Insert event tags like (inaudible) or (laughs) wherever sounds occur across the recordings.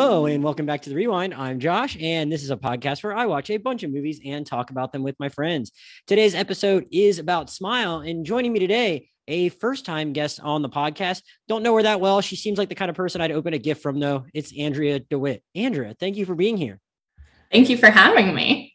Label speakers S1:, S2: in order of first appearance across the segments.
S1: Hello, and welcome back to the Rewind. I'm Josh, and this is a podcast where I watch a bunch of movies and talk about them with my friends. Today's episode is about Smile, and joining me today, a first time guest on the podcast. Don't know her that well. She seems like the kind of person I'd open a gift from, though. It's Andrea DeWitt. Andrea, thank you for being here.
S2: Thank you for having me.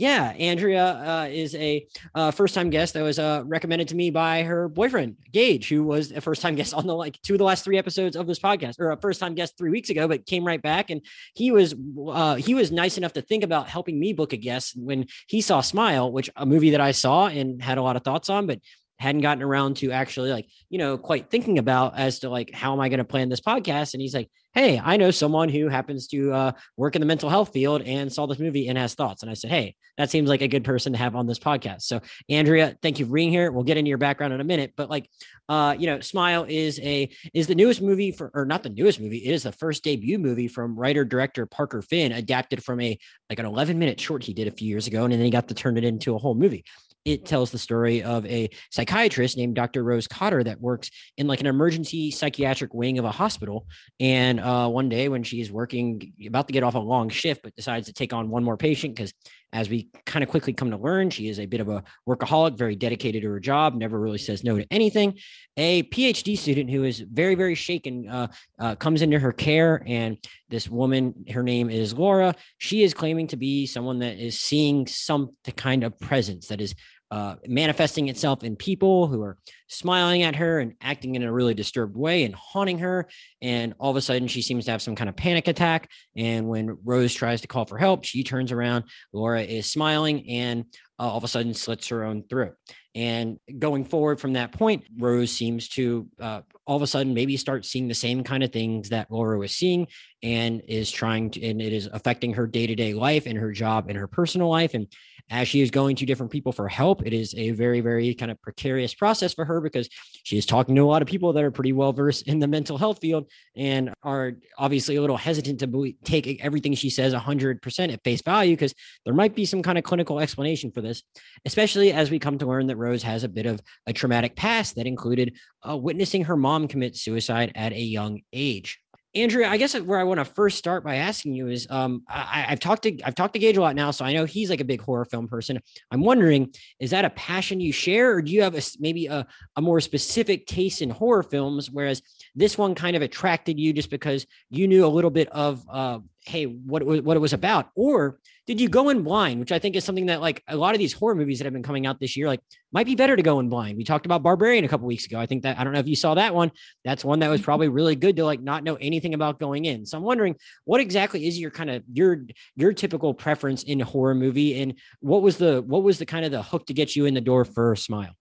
S1: Yeah, Andrea uh, is a uh, first-time guest that was uh, recommended to me by her boyfriend Gage, who was a first-time guest (laughs) on the like two of the last three episodes of this podcast, or a first-time guest three weeks ago, but came right back. And he was uh, he was nice enough to think about helping me book a guest when he saw Smile, which a movie that I saw and had a lot of thoughts on, but hadn't gotten around to actually like you know quite thinking about as to like how am i going to plan this podcast? And he's like hey i know someone who happens to uh, work in the mental health field and saw this movie and has thoughts. And i said hey that seems like a good person to have on this podcast. So andrea thank you for being here. We'll get into your background in a minute but like uh you know smile is a is the newest movie for or not the newest movie it is the first debut movie from writer director parker finn adapted from a like an 11 minute short he did a few years ago and then he got to turn it into a whole movie it tells the story of a psychiatrist named Dr. Rose Cotter that works in like an emergency psychiatric wing of a hospital. And uh, one day when she's working, about to get off a long shift, but decides to take on one more patient because as we kind of quickly come to learn, she is a bit of a workaholic, very dedicated to her job, never really says no to anything. A PhD student who is very, very shaken uh, uh, comes into her care. And this woman, her name is Laura, she is claiming to be someone that is seeing some kind of presence that is uh, manifesting itself in people who are smiling at her and acting in a really disturbed way and haunting her. And all of a sudden, she seems to have some kind of panic attack. And when Rose tries to call for help, she turns around. Laura is smiling and uh, all of a sudden slits her own throat. And going forward from that point, Rose seems to uh, all of a sudden maybe start seeing the same kind of things that Laura was seeing and is trying to, and it is affecting her day to day life and her job and her personal life. And as she is going to different people for help, it is a very, very kind of precarious process for her because she is talking to a lot of people that are pretty well versed in the mental health field and are obviously a little hesitant to take everything she says 100% at face value because there might be some kind of clinical explanation for this, especially as we come to learn that Rose has a bit of a traumatic past that included uh, witnessing her mom commit suicide at a young age. Andrea, I guess where I want to first start by asking you is, um, I, have talked to I've talked to Gage a lot now, so I know he's like a big horror film person. I'm wondering, is that a passion you share, or do you have a maybe a, a more specific taste in horror films, whereas this one kind of attracted you just because you knew a little bit of uh, hey, what it was, what it was about, or did you go in blind? Which I think is something that like a lot of these horror movies that have been coming out this year, like might be better to go in blind. We talked about Barbarian a couple weeks ago. I think that I don't know if you saw that one. That's one that was probably really good to like not know anything about going in. So I'm wondering what exactly is your kind of your your typical preference in horror movie, and what was the what was the kind of the hook to get you in the door for a Smile?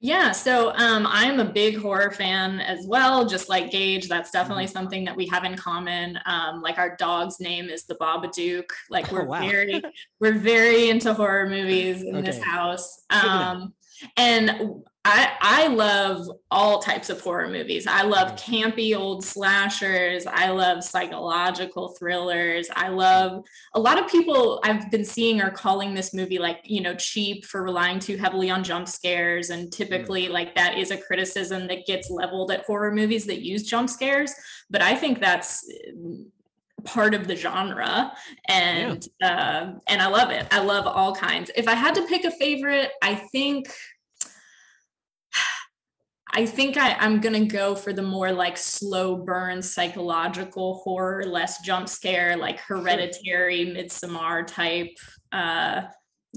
S2: Yeah, so um, I'm a big horror fan as well, just like Gage. That's definitely mm-hmm. something that we have in common. Um, like our dog's name is the Babadook. Like (laughs) we're oh, wow. very, we're very into horror movies in okay. this house. Um, and I I love all types of horror movies. I love campy old slashers. I love psychological thrillers. I love a lot of people I've been seeing are calling this movie like, you know, cheap for relying too heavily on jump scares and typically mm. like that is a criticism that gets leveled at horror movies that use jump scares, but I think that's part of the genre and yeah. uh, and I love it. I love all kinds. If I had to pick a favorite, I think I think I, am gonna go for the more like slow burn psychological horror, less jump scare, like hereditary, Midsommar type uh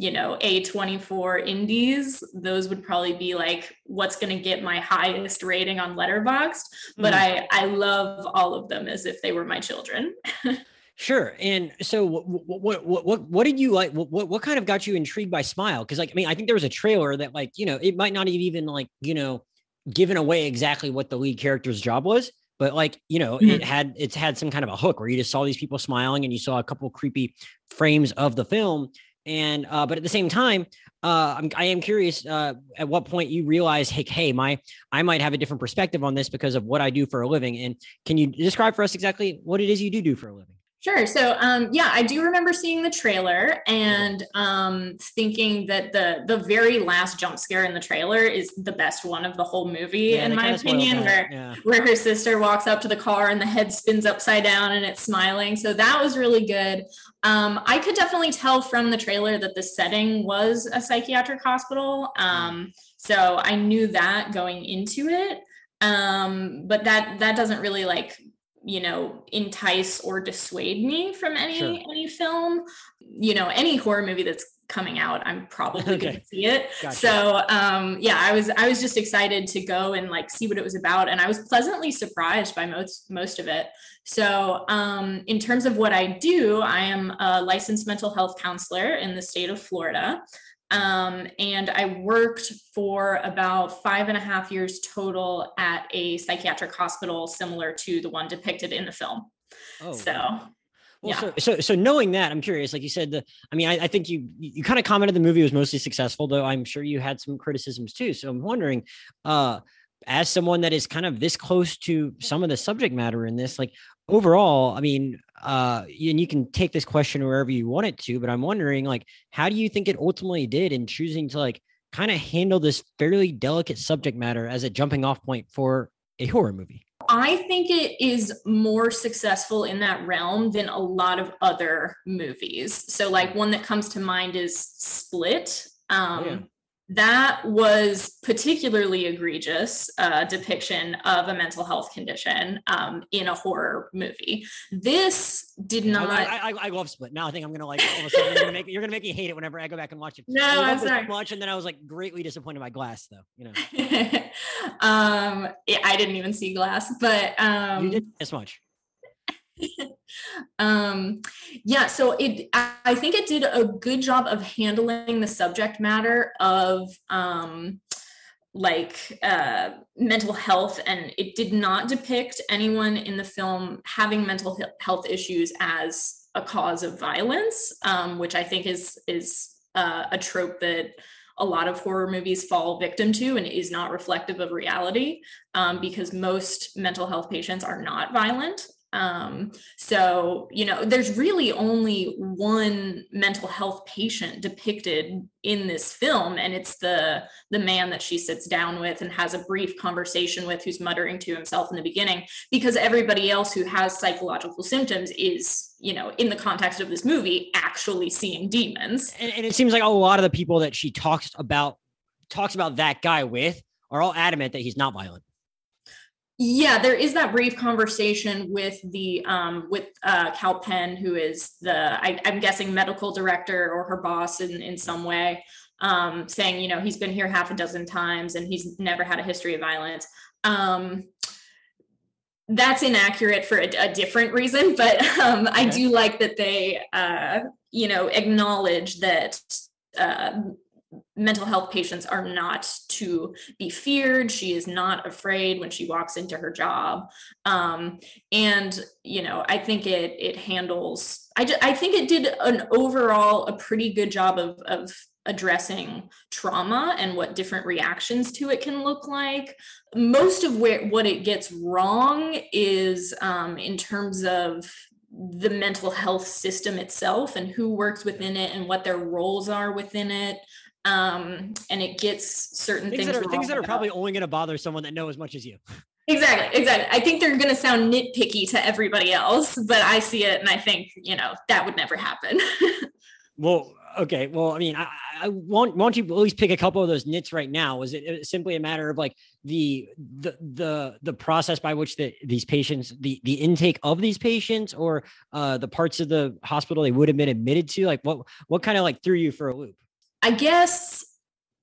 S2: you know a24 indies those would probably be like what's going to get my highest rating on letterboxd but mm. i i love all of them as if they were my children (laughs)
S1: Sure. And so what, what, what, what, what did you like? What, what kind of got you intrigued by Smile? Cause like, I mean, I think there was a trailer that like, you know, it might not even like, you know, given away exactly what the lead character's job was, but like, you know, mm-hmm. it had, it's had some kind of a hook where you just saw these people smiling and you saw a couple creepy frames of the film and uh, but at the same time, uh, I'm, I am curious uh, at what point you realize, hey, hey, my I might have a different perspective on this because of what I do for a living. And can you describe for us exactly what it is you do do for a living?
S2: Sure. So, um, yeah, I do remember seeing the trailer and um, thinking that the the very last jump scare in the trailer is the best one of the whole movie, yeah, in my opinion. Where yeah. where her sister walks up to the car and the head spins upside down and it's smiling. So that was really good. Um, I could definitely tell from the trailer that the setting was a psychiatric hospital. Um, so I knew that going into it. Um, but that that doesn't really like you know entice or dissuade me from any sure. any film you know any horror movie that's coming out i'm probably okay. going to see it gotcha. so um yeah i was i was just excited to go and like see what it was about and i was pleasantly surprised by most most of it so um in terms of what i do i am a licensed mental health counselor in the state of florida um, and I worked for about five and a half years total at a psychiatric hospital similar to the one depicted in the film. Oh. So
S1: well, yeah. so, so, so knowing that, I'm curious. Like you said, the I mean, I, I think you you kind of commented the movie was mostly successful, though I'm sure you had some criticisms too. So I'm wondering, uh, as someone that is kind of this close to some of the subject matter in this, like overall, I mean, uh, and you can take this question wherever you want it to, but I'm wondering, like, how do you think it ultimately did in choosing to like kind of handle this fairly delicate subject matter as a jumping off point for a horror movie?
S2: I think it is more successful in that realm than a lot of other movies. So, like, one that comes to mind is Split. Um, oh, yeah that was particularly egregious uh, depiction of a mental health condition um, in a horror movie. This did not.
S1: I, I, I, love Split. Now I think I'm gonna like all of a sudden you're gonna make you're gonna make me hate it whenever I go back and watch it. (laughs)
S2: No, I
S1: am
S2: sorry.
S1: Much, and then I was like greatly disappointed by Glass, though. You know. (laughs)
S2: um, yeah, I didn't even see Glass, but um,
S1: you did as much. (laughs)
S2: um, yeah, so it I think it did a good job of handling the subject matter of um, like uh, mental health, and it did not depict anyone in the film having mental health issues as a cause of violence, um, which I think is is uh, a trope that a lot of horror movies fall victim to and is not reflective of reality um, because most mental health patients are not violent um, so, you know, there's really only one mental health patient depicted in this film, and it's the the man that she sits down with and has a brief conversation with, who's muttering to himself in the beginning, because everybody else who has psychological symptoms is, you know, in the context of this movie, actually seeing demons.
S1: And, and it seems like a lot of the people that she talks about talks about that guy with are all adamant that he's not violent
S2: yeah there is that brief conversation with the um, with uh, Kal Penn who is the I, am guessing medical director or her boss in in some way um, saying you know he's been here half a dozen times and he's never had a history of violence. Um, that's inaccurate for a, a different reason (laughs) but um, i do like that they uh, you know acknowledge that uh, mental health patients are not to be feared. She is not afraid when she walks into her job. Um, and you know i think it it handles i just, i think it did an overall a pretty good job of of addressing trauma and what different reactions to it can look like. Most of where what it gets wrong is um, in terms of the mental health system itself and who works within it and what their roles are within it um, and it gets certain things,
S1: things
S2: that
S1: are things that are probably only going to bother someone that know as much as you.
S2: Exactly, exactly. I think they're going to sound nitpicky to everybody else, but I see it and I think you know that would never happen. (laughs)
S1: well, okay. Well, I mean, I, I want want you at least pick a couple of those nits right now. Was it simply a matter of like the the the the process by which the these patients the the intake of these patients or uh the parts of the hospital they would have been admitted to? Like what what kind of like threw you for a loop?
S2: I guess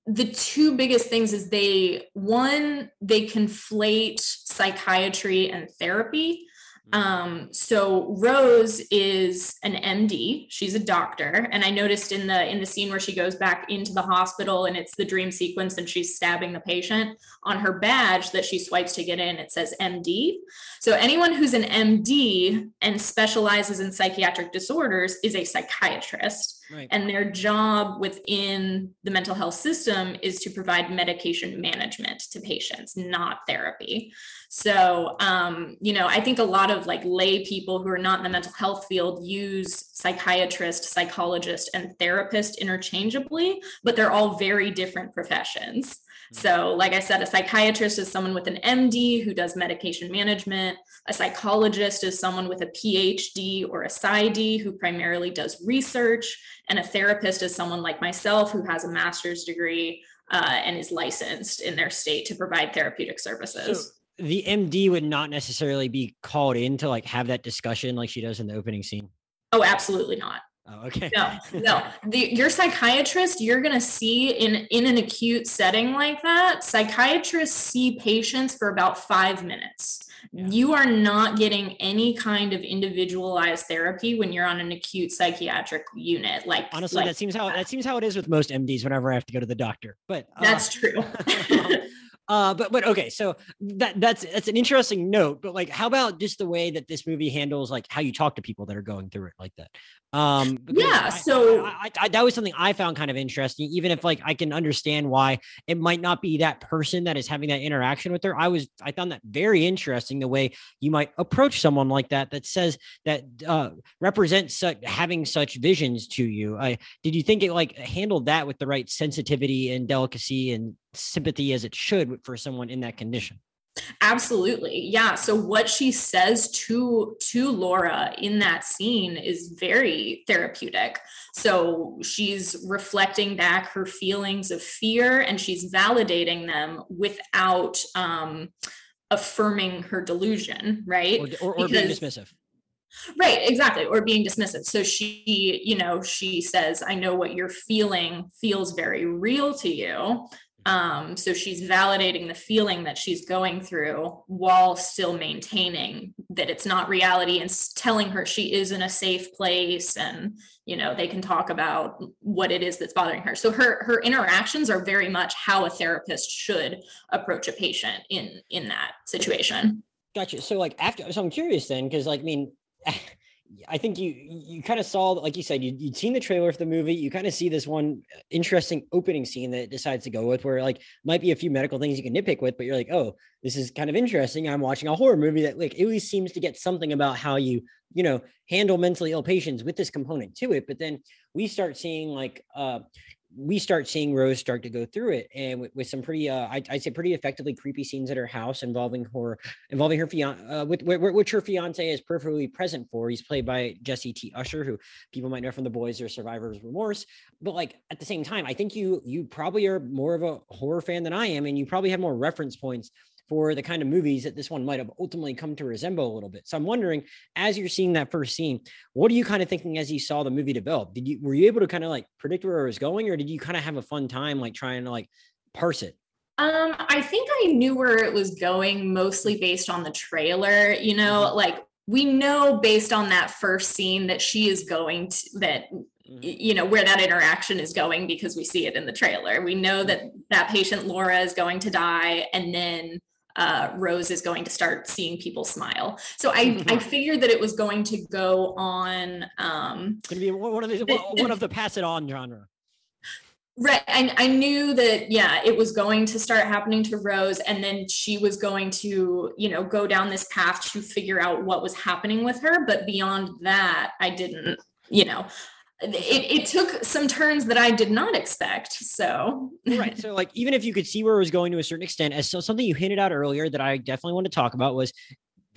S2: the two biggest things is they one they conflate psychiatry and therapy. Mm-hmm. um, so rose is an md she's a doctor. And i noticed in the in the scene where she goes back into the hospital and it's the dream sequence and she's stabbing the patient on her badge that she swipes to get in it says md so anyone who's an md and specializes in psychiatric disorders is a psychiatrist Right. And their job within the mental health system is to provide medication management to patients, not therapy. So, um, you know, I think a lot of like lay people who are not in the mental health field use psychiatrist, psychologist, and therapist interchangeably, but they're all very different professions. So, like I said, a psychiatrist is someone with an MD who does medication management. A psychologist is someone with a PhD or a PsyD who primarily does research. And a therapist is someone like myself who has a master's degree uh, and is licensed in their state to provide therapeutic services.
S1: So the MD would not necessarily be called in to like have that discussion like she does in the opening scene.
S2: Oh, absolutely not.
S1: Oh, okay.
S2: No, no. The, your psychiatrist, you're going to see in in an acute setting like that, psychiatrists see patients for about five minutes. Yeah. You are not getting any kind of individualized therapy when you're on an acute psychiatric unit. Like
S1: honestly,
S2: like
S1: that seems how that seems how it is with most MDs whenever I have to go to the doctor. But
S2: uh, that's true. (laughs) (laughs)
S1: uh, but but okay, so that that's that's an interesting note. But like, how about just the way that this movie handles like how you talk to people that are going through it like that?
S2: Um, yeah. I, so
S1: I, I, that was something I found kind of interesting. Even if like I can understand why it might not be that person that is having that interaction with her. I was I found that very interesting the way you might approach someone like that that says that uh, represents such, having such visions to you. I did you think it like handled that with the right sensitivity and delicacy and sympathy as it should for someone in that condition?
S2: Absolutely. Yeah. So what she says to to Laura in that scene is very therapeutic. So she's reflecting back her feelings of fear and she's validating them without um affirming her delusion, right?
S1: Or, or, or being dismissive.
S2: Right, exactly. Or being dismissive. So she, you know, she says, I know what you're feeling feels very real to you. Um, so she's validating the feeling that she's going through while still maintaining that it's not reality and telling her she is in a safe place and you know they can talk about what it is that's bothering her. So her her interactions are very much how a therapist should approach a patient in in that situation.
S1: Gotcha. So like after so I'm curious then because like I mean (laughs) I think you you kind of saw, like you said, you, you'd seen the trailer for the movie. You kind of see this one interesting opening scene that decides to go with, where like might be a few medical things you can nitpick with, but you're like, oh, this is kind of interesting. I'm watching a horror movie that like at least seems to get something about how you you know handle mentally ill patients with this component to it. But then we start seeing like uh we start seeing Rose start to go through it, and with, with some pretty, uh, I, would say, pretty effectively creepy scenes at her house involving her, involving her fiance, uh, with, with, which her fiance is perfectly present for. He's played by Jesse T. Usher, who people might know from The Boys or Survivor's Remorse. But like at the same time, I think you you probably are more of a horror fan than I am, and you probably have more reference points for the kind of movies that this one might have ultimately come to resemble a little bit. So I'm wondering, as you're seeing that first scene, what are you kind of thinking as you saw the movie develop? Did you were you able to kind of like predict where it was going, or did you kind of have a fun time like trying to like parse it?
S2: Um, I think I knew where it was going mostly based on the trailer. You know, mm-hmm. like we know based on that first scene that she is going to that mm-hmm. you know where that interaction is going because we see it in the trailer we know that that patient laura is going to die and then uh, Rose is going to start seeing people smile. So I, I (laughs) figured that it was going to go on. Um,
S1: going to be one of the, one of the pass it on genre.
S2: Right. I, I knew that, yeah, it was going to start happening to Rose. And then she was going to, you know, go down this path to figure out what was happening with her. But beyond that, I didn't, you know, it, it took some turns that I did not expect. So
S1: right. So like even if you could see where it was going to a certain extent, as so something you hinted out earlier that I definitely want to talk about was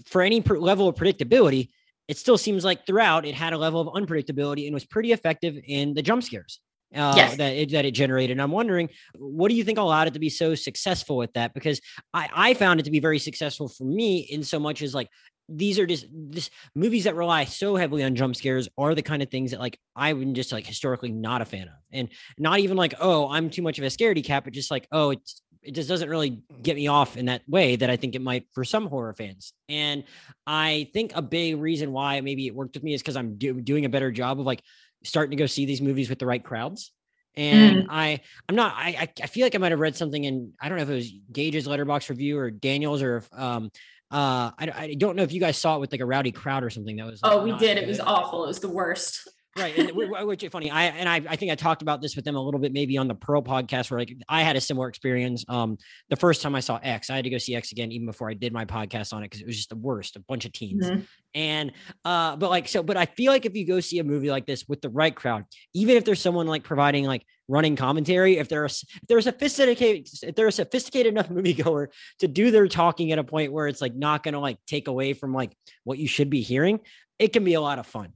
S1: for any per- level of predictability, it still seems like throughout it had a level of unpredictability and was pretty effective in the jump scares. Uh, yes. that it that it generated. And I'm wondering, what do you think allowed it to be so successful with that? Because I, I found it to be very successful for me in so much as like these are just this movies that rely so heavily on jump scares are the kind of things that like I'm just like historically not a fan of. And not even like, oh, I'm too much of a scaredy cat, but just like, oh, it's it just doesn't really get me off in that way that I think it might for some horror fans. And I think a big reason why maybe it worked with me is because I'm do- doing a better job of like starting to go see these movies with the right crowds. And mm. I, I'm not. I, I feel like I might have read something in. I don't know if it was Gage's Letterboxd review or Daniel's or if, um, uh, I, I don't know if you guys saw it with like a rowdy crowd or something. That was.
S2: Oh, we did. Good. It was awful. It was the worst.
S1: right and which is funny i and I, I think i talked about this with them a little bit maybe on the pearl podcast where like i had a similar experience um the first time i saw x i had to go see x again even before i did my podcast on it because it was just the worst a bunch of teens mm-hmm. and uh but like so but i feel like if you go see a movie like this with the right crowd even if there's someone like providing like running commentary if they're a, if they're a sophisticated if they're a sophisticated enough (laughs) moviegoer to do their talking at a point where it's like not gonna like take away from like what you should be hearing it can be a lot of fun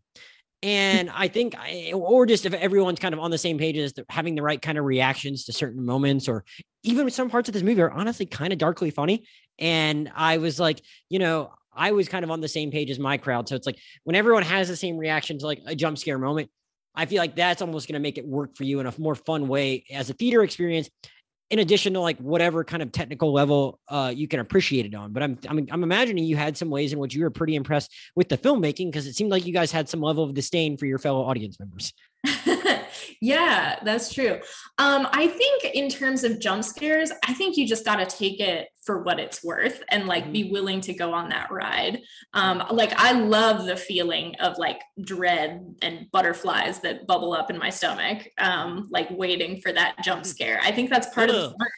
S1: and I think, or just if everyone's kind of on the same page as having the right kind of reactions to certain moments, or even some parts of this movie are honestly kind of darkly funny. And I was like, you know, I was kind of on the same page as my crowd. So it's like when everyone has the same reaction to like a jump scare moment, I feel like that's almost going to make it work for you in a more fun way as a theater experience in addition to like whatever kind of technical level uh, you can appreciate it on. But I'm, I'm I'm imagining you had some ways in which you were pretty impressed with the filmmaking because it seemed like you guys had some level of disdain for your fellow audience members. (laughs)
S2: yeah, that's true. Um, I think in terms of jump scares, I think you just got to take it for what it's worth and like mm-hmm. be willing to go on that ride. Um, like I love the feeling of like dread and butterflies that bubble up in my stomach, um, like waiting for that jump mm. scare. I think that's part Ugh. of the fun.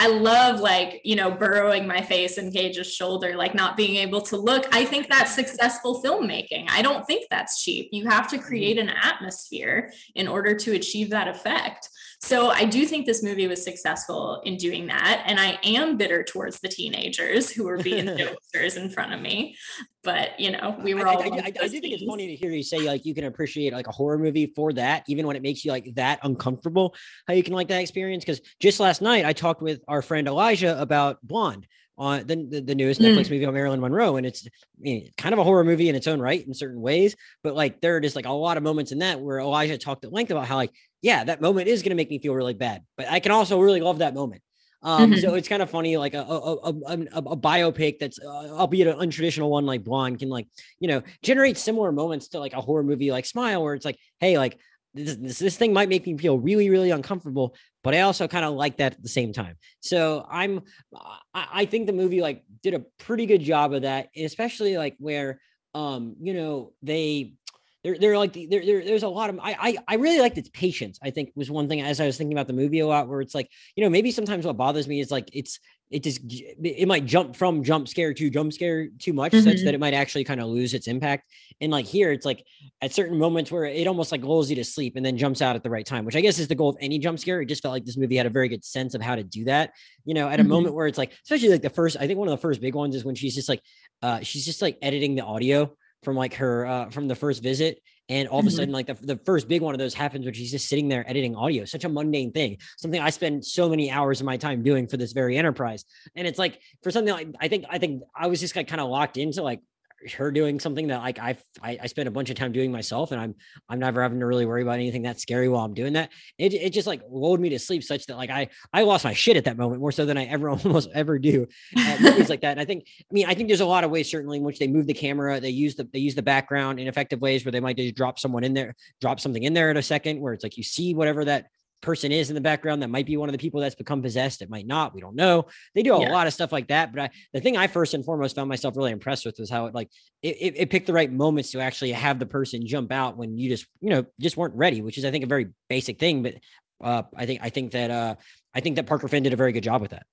S2: I love like, you know, burrowing my face in Gage's shoulder, like not being able to look. I think that's successful filmmaking. I don't think that's cheap. You have to mm-hmm. create an atmosphere in order to achieve that effect. So I do think this movie was successful in doing that. And I am bitter towards the teenagers who were being (laughs) jokesters in front of me. But you know, we were all. I, I,
S1: I, I do think it's funny to hear you say like you can appreciate like a horror movie for that, even when it makes you like that uncomfortable. How you can like that experience? Because just last night I talked with our friend Elijah about Blonde on the, the, newest Netflix mm. movie on Marilyn Monroe. And it's I kind of a horror movie in its own right in certain ways. But like there are just like a lot of moments in that where Elijah talked at length about how like yeah, that moment is going to make me feel really bad, but I can also really love that moment. Um, mm-hmm. so it's kind of funny, like a a, a, a, a biopic that's, uh, albeit an untraditional one, like Blonde, can like you know generate similar moments to like a horror movie like Smile, where it's like, hey, like this, this, this thing might make me feel really really uncomfortable, but I also kind of like that at the same time. So I'm, I, I think the movie like did a pretty good job of that, especially like where um you know they there, there like there, there, there's a lot of I, I I really liked its patience. I think was one thing as I was thinking about the movie a lot, where it's like you know maybe sometimes what bothers me is like it's it just it might jump from jump scare to jump scare too much mm-hmm. such that it might actually kind of lose its impact and like here it's like at certain moments where it almost like lulls you to sleep and then jumps out at the right time which i guess is the goal of any jump scare it just felt like this movie had a very good sense of how to do that you know at a mm-hmm. moment where it's like especially like the first i think one of the first big ones is when she's just like uh she's just like editing the audio from like her uh from the first visit and all of a mm-hmm. sudden, like the, the first big one of those happens when she's just sitting there editing audio, such a mundane thing, something I spend so many hours of my time doing for this very enterprise. And it's like for something like I think I think I was just like kind of locked into like her doing something that like I've, I I spent a bunch of time doing myself, and I'm I'm never having to really worry about anything that scary while I'm doing that. It it just like lulled me to sleep such that like I I lost my shit at that moment more so than I ever (laughs) almost ever do at (laughs) movies like that. And I think I mean I think there's a lot of ways certainly in which they move the camera, they use the they use the background in effective ways where they might just drop someone in there, drop something in there at a second where it's like you see whatever that person is in the background that might be one of the people that's become possessed it might not we don't know they do a yeah. lot of stuff like that but I, the thing i first and foremost found myself really impressed with was how it like it, it, it, picked the right moments to actually have the person jump out when you just you know just weren't ready which is i think a very basic thing but uh i think i think that uh i think that parker finn did a very good job with that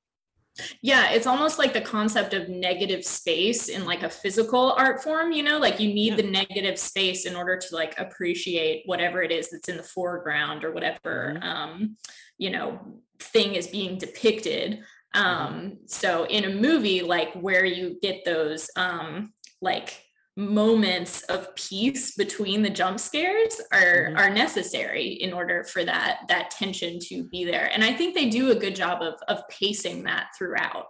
S2: yeah, it's almost like the concept of negative space in like a physical art form, you know, like you need yeah. the negative space in order to like appreciate whatever it is that's in the foreground or whatever mm-hmm. um, you know, thing is being depicted. Mm-hmm. Um, so in a movie like where you get those um like moments of peace between the jump scares are mm-hmm. are necessary in order for that that tension to be there. And i think they do a good job of of pacing that throughout.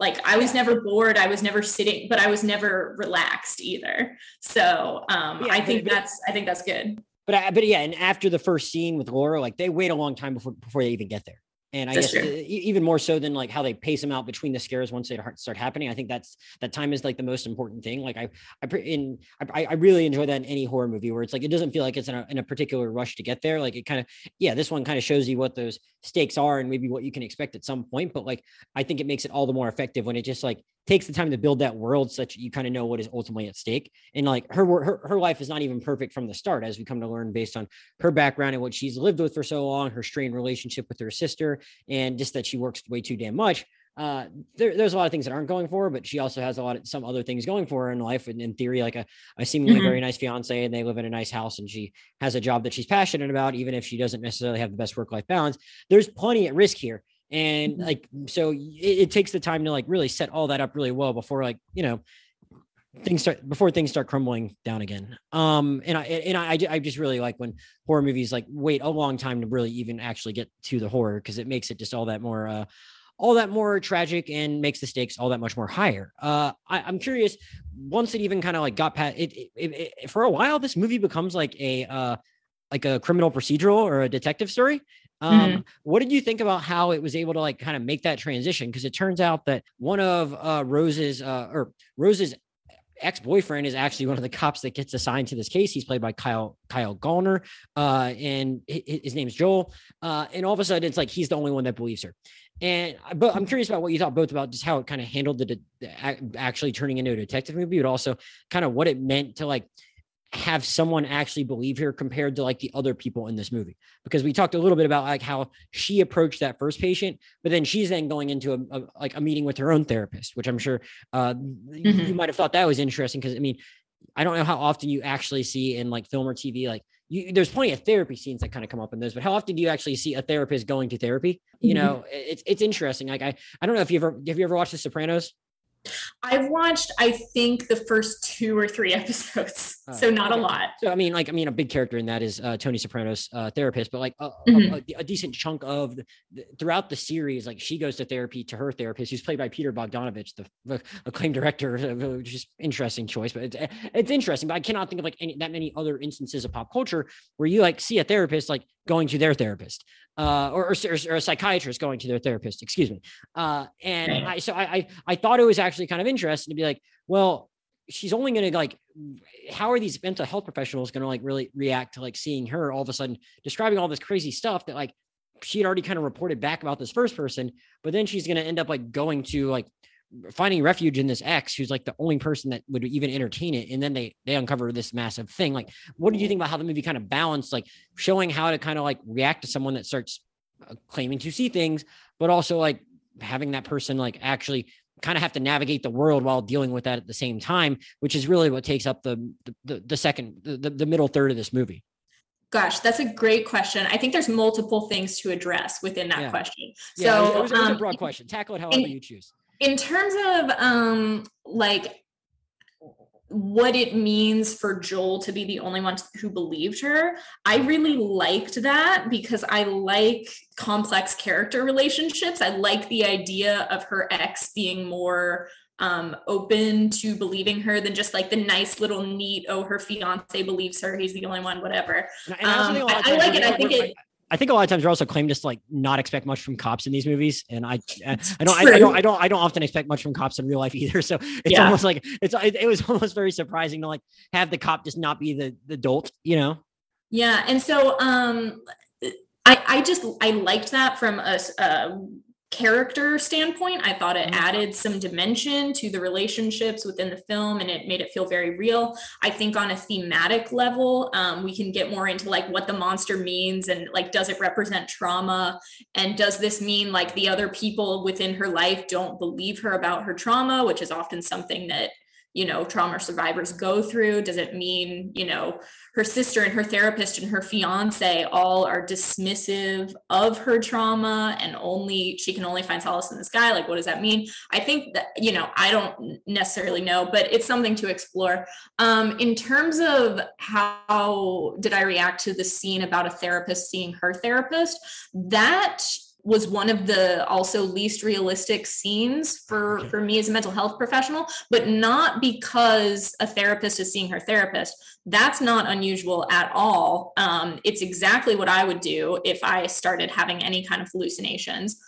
S2: Like i was never bored i was never sitting but i was never relaxed either. So um yeah, i think but, that's i think that's good.
S1: But I, but yeah and after the first scene with laura like they wait a long time before before they even get there and I that's guess even more so than like how they pace them out between the scares once they start happening. I think that's that time is like the most important thing. Like I, I in I, I really enjoy that in any horror movie where it's like it doesn't feel like it's in a, in a particular rush to get there. Like it kind of yeah, this one kind of shows you what those stakes are and maybe what you can expect at some point. But like I think it makes it all the more effective when it just like takes the time to build that world such you kind of know what is ultimately at stake. And like her, her her life is not even perfect from the start, as we come to learn based on her background and what she's lived with for so long, her strained relationship with her sister, and just that she works way too damn much. Uh, there, there's a lot of things that aren't going for her, but she also has a lot of some other things going for her in life. And in theory, like a, a seemingly mm-hmm. very nice fiance, and they live in a nice house, and she has a job that she's passionate about, even if she doesn't necessarily have the best work life balance. There's plenty at risk here and mm-hmm. like so it, it, takes the time to like really set all that up really well before like you know things start before things start crumbling down again um and i and i i just really like when horror movies like wait a long time to really even actually get to the horror because it makes it just all that more uh all that more tragic and makes the stakes all that much more higher. Uh, I, am curious. Once it even kind of like got past it, it, it, it, for a while, this movie becomes like a uh, like a criminal procedural or a detective story, um, mm-hmm. What did you think about how it was able to like kind of make that transition? Because it turns out that one of uh, Rose's uh, or Rose's ex-boyfriend is actually one of the cops that gets assigned to this case. He's played by Kyle Kyle Gallner, uh, and his, name's Joel. Uh, and all of a sudden, it's like he's the only one that believes her. And but I'm curious about what you thought both about just how it kind of handled the, the actually turning into a detective movie, but also kind of what it meant to like have someone actually believe her compared to like the other people in this movie because we talked a little bit about like how she approached that first patient but then she's then going into a, a like a meeting with her own therapist which i'm sure uh, mm-hmm. you, you might have thought that was interesting because i mean i don't know how often you actually see in like film or tv like you, there's plenty of therapy scenes that kind of come up in those, but how often do you actually see a therapist going to therapy? You mm-hmm. know, it's it's interesting. Like I I don't know if you ever have you ever watched The Sopranos?
S2: I've watched, I think, the first two or three (laughs) episodes, uh, so not okay. a lot.
S1: So I mean, like, I mean, a big character in that is uh, Tony Soprano's uh, therapist, but like a, mm-hmm. a, a, decent chunk of the, the, throughout the series, like she goes to therapy to her therapist, who's played by Peter Bogdanovich, the, the acclaimed director, (laughs) which is interesting choice, but it's it's interesting. But I cannot think of like any that many other instances of pop culture where you like see a therapist like going to their therapist uh, or, or, or, a psychiatrist going to their therapist, excuse me. Uh, and I, so I, I, I thought it was actually kind of interesting to be like, well, she's only going to like, how are these mental health professionals going to like really react to like seeing her all of a sudden describing all this crazy stuff that like she had already kind of reported back about this first person, but then she's going to end up like going to like finding refuge in this ex who's like the only person that would even entertain it and then they they uncover this massive thing. Like what do you think about how the movie kind of balanced like showing how to kind of like react to someone that starts uh, claiming to see things but also like having that person like actually kind of have to navigate the world while dealing with that at the same time which is really what takes up the the, the second the, the middle third of this movie
S2: Gosh, that's a great question. I think there's multiple things to address within that
S1: yeah.
S2: question.
S1: Yeah, so it was, it was um, a broad question. Tackle it however in, you choose
S2: in terms of um like what it means for Joel to be the only one who believed her. I really liked that because I like complex character relationships. I like the idea of her ex being more um, open to believing her than just like the nice little neat, oh, her fiance believes her, he's the only one, whatever. Um, I, I, like it. I think it.
S1: I think a lot of times we're also claimed to like not expect much from cops in these movies, and I, (laughs) I don't, I, I, don't, I don't, I don't often expect much from cops in real life either. So it's yeah. almost like it's, it was (laughs) almost very surprising to like have the cop just not be the the dolt, you know?
S2: Yeah, and so um, I, I just I liked that from a, a character standpoint, I thought it mm-hmm. added some dimension to the relationships within the film and it made it feel very real. I think on a thematic level, um, we can get more into like what the monster means and like, does it represent trauma? And does this mean like the other people within her life don't believe her about her trauma, which is often something that you know trauma survivors go through? Does it mean you know her sister and her therapist and her fiance all are dismissive of her trauma and only she can only find solace in this guy like what does that mean? I think that you know i don't necessarily know but it's something to explore. Um, in terms of how did i react to the scene about a therapist seeing her therapist that was one of the also least realistic scenes for for me as a mental health professional but not because a therapist is seeing her therapist. That's not unusual at all. Um, it's exactly what i would do if i started having any kind of hallucinations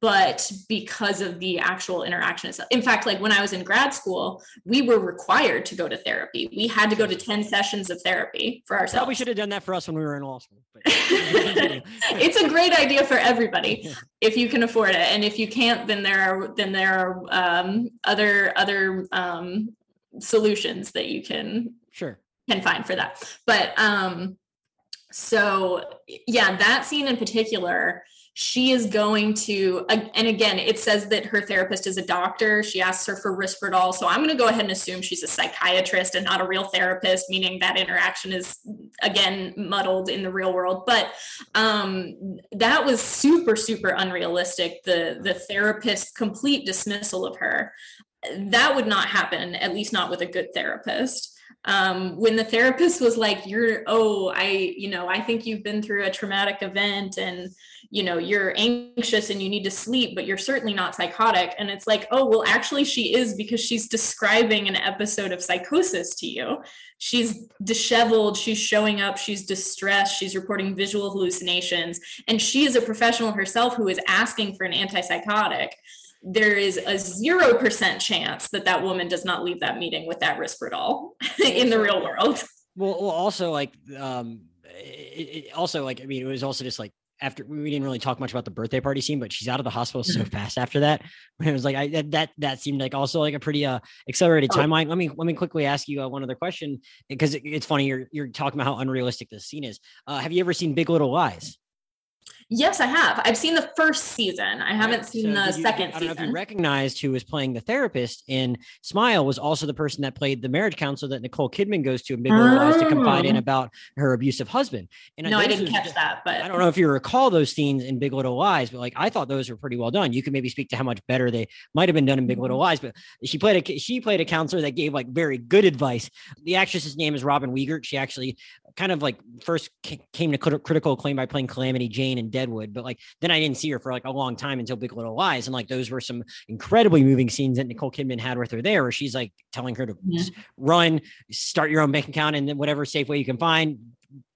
S2: but because of the actual interaction itself. In fact, like when I was in grad school, we were required to go to therapy. We had to go to 10 sessions of therapy for ourselves.
S1: Probably should have done that for us when we were in law school. (laughs)
S2: it's a great idea for everybody if you can afford it. And if you can't, then there are then there are um, other other um, solutions that you can
S1: sure
S2: can find for that. But um so yeah, that scene in particular she is going to and again it says that her therapist is a doctor. She asks her for risperdal so i'm going to go ahead and assume she's a psychiatrist and not a real therapist meaning that interaction is again muddled in the real world. But um, that was super super unrealistic the the therapist complete dismissal of her. That would not happen at least not with a good therapist um, when the therapist was like you're oh i you know i think you've been through a traumatic event and you know you're anxious and you need to sleep but you're certainly not psychotic. And it's like oh well actually she is because she's describing an episode of psychosis to you. She's disheveled she's showing up she's distressed she's reporting visual hallucinations and she is a professional herself who is asking for an antipsychotic there is a 0% chance that that woman does not leave that meeting with that Risperdal (laughs) in the real world.
S1: Well, well also like, um, it, it also like, I mean, it was also just like, after we didn't really talk much about the birthday party scene, but she's out of the hospital so mm-hmm. fast after that. (laughs) It was like I that that seemed like also like a pretty uh accelerated oh. timeline. Let me let me quickly ask you uh, one other question because it, it's funny you're you're talking about how unrealistic this scene is. Uh, have you ever seen Big Little Lies?
S2: Yes, I have. I've seen the first season. I haven't right. seen so the you, second I don't season.
S1: know if you recognized who was playing the therapist in Smile was also the person that played the marriage counselor that Nicole Kidman goes to and Big Little Lies to confide in oh. about her abusive husband.
S2: And no, I didn't catch that, but
S1: I don't know if you recall those scenes in Big Little Lies, but like I thought those were pretty well done. You could maybe speak to how much better they might have been done in Big Little mm-hmm. Lies, but she played a she played a counselor that gave like very good advice. The actress's name is Robin Weigert. She actually kind of like first came to critical acclaim by playing Calamity Jane in Deadwood, but like then I didn't see her for like a long time until Big Little Lies. And like those were some incredibly moving scenes that Nicole Kidman had with her there, where she's like telling her to yeah. run, start your own bank account, and then whatever safe way you can find,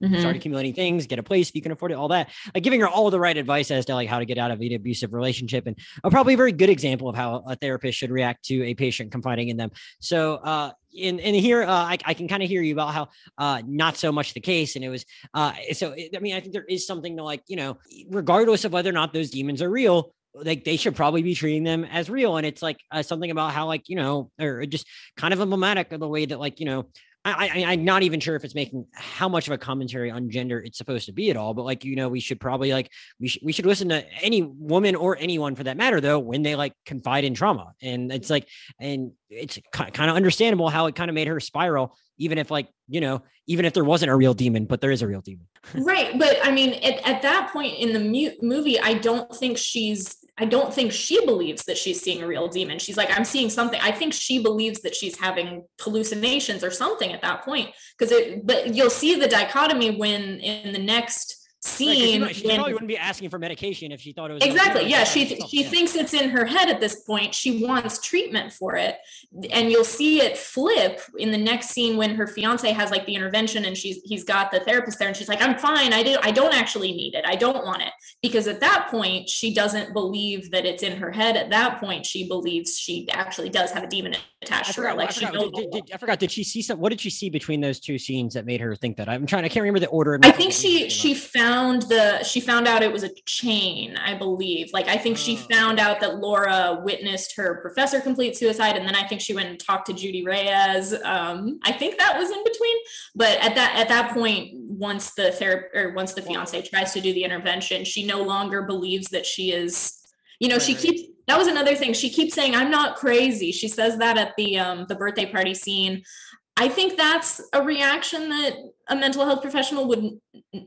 S1: Mm-hmm. start accumulating things, get a place if you can afford it, all that. Like giving her all the right advice as to like how to get out of an abusive relationship, and a probably a very good example of how a therapist should react to a patient confiding in them. So, uh, in in here, uh, I, I can kind of hear you about how uh, not so much the case, and it was uh, so. I mean, I think there is something to like you know, regardless of whether or not those demons are real, like they should probably be treating them as real and it's like uh, something about how like you know or just kind of emblematic of the way that like you know I, I am not even sure if it's making how much of a commentary on gender it's supposed to be at all, but like you know, we should probably like we should we should listen to any woman or anyone for that matter though when they like confide in trauma, and it's like and it's kind of understandable how it kind of made her spiral, even if like you know even if there wasn't a real demon, but there is a real demon.
S2: right, but I mean at, at that point in the mu- movie, I don't think she's I don't think she believes that she's seeing a real demon. She's like, I'm seeing something. I think she believes that she's having hallucinations or something at that point. Because it, but you'll see the dichotomy when in the next scene.
S1: Right, she, when, probably wouldn't be asking for medication if she thought it was
S2: exactly. Yeah, she she yeah. thinks it's in her head at this point. She wants treatment for it, and you'll see it flip in the next scene when her fiance has like the intervention, and she's he's got the therapist there, and she's like, "I'm fine. I do. I don't actually need it. I don't want it." Because at that point, she doesn't believe that it's in her head. At that point, she believes she actually does have a demon attached to her. Like I
S1: forgot, she did, did, I forgot. Did she see some? What did she see between those two scenes that made her think that? I'm trying. I can't remember the order.
S2: I think she she found the she found out it was a chain. I believe. Like I think oh. she found out that Laura witnessed her professor complete suicide, and then I think she went and talked to Judy Reyes. Um, I think that was in between. But at that at that point, once the therapy or once the fiance tries to do the intervention, she no longer believes that she is. You know, right. she keeps that was another thing. She keeps saying, I'm not crazy. She says that at the um the birthday party scene. I think that's a reaction that a mental health professional would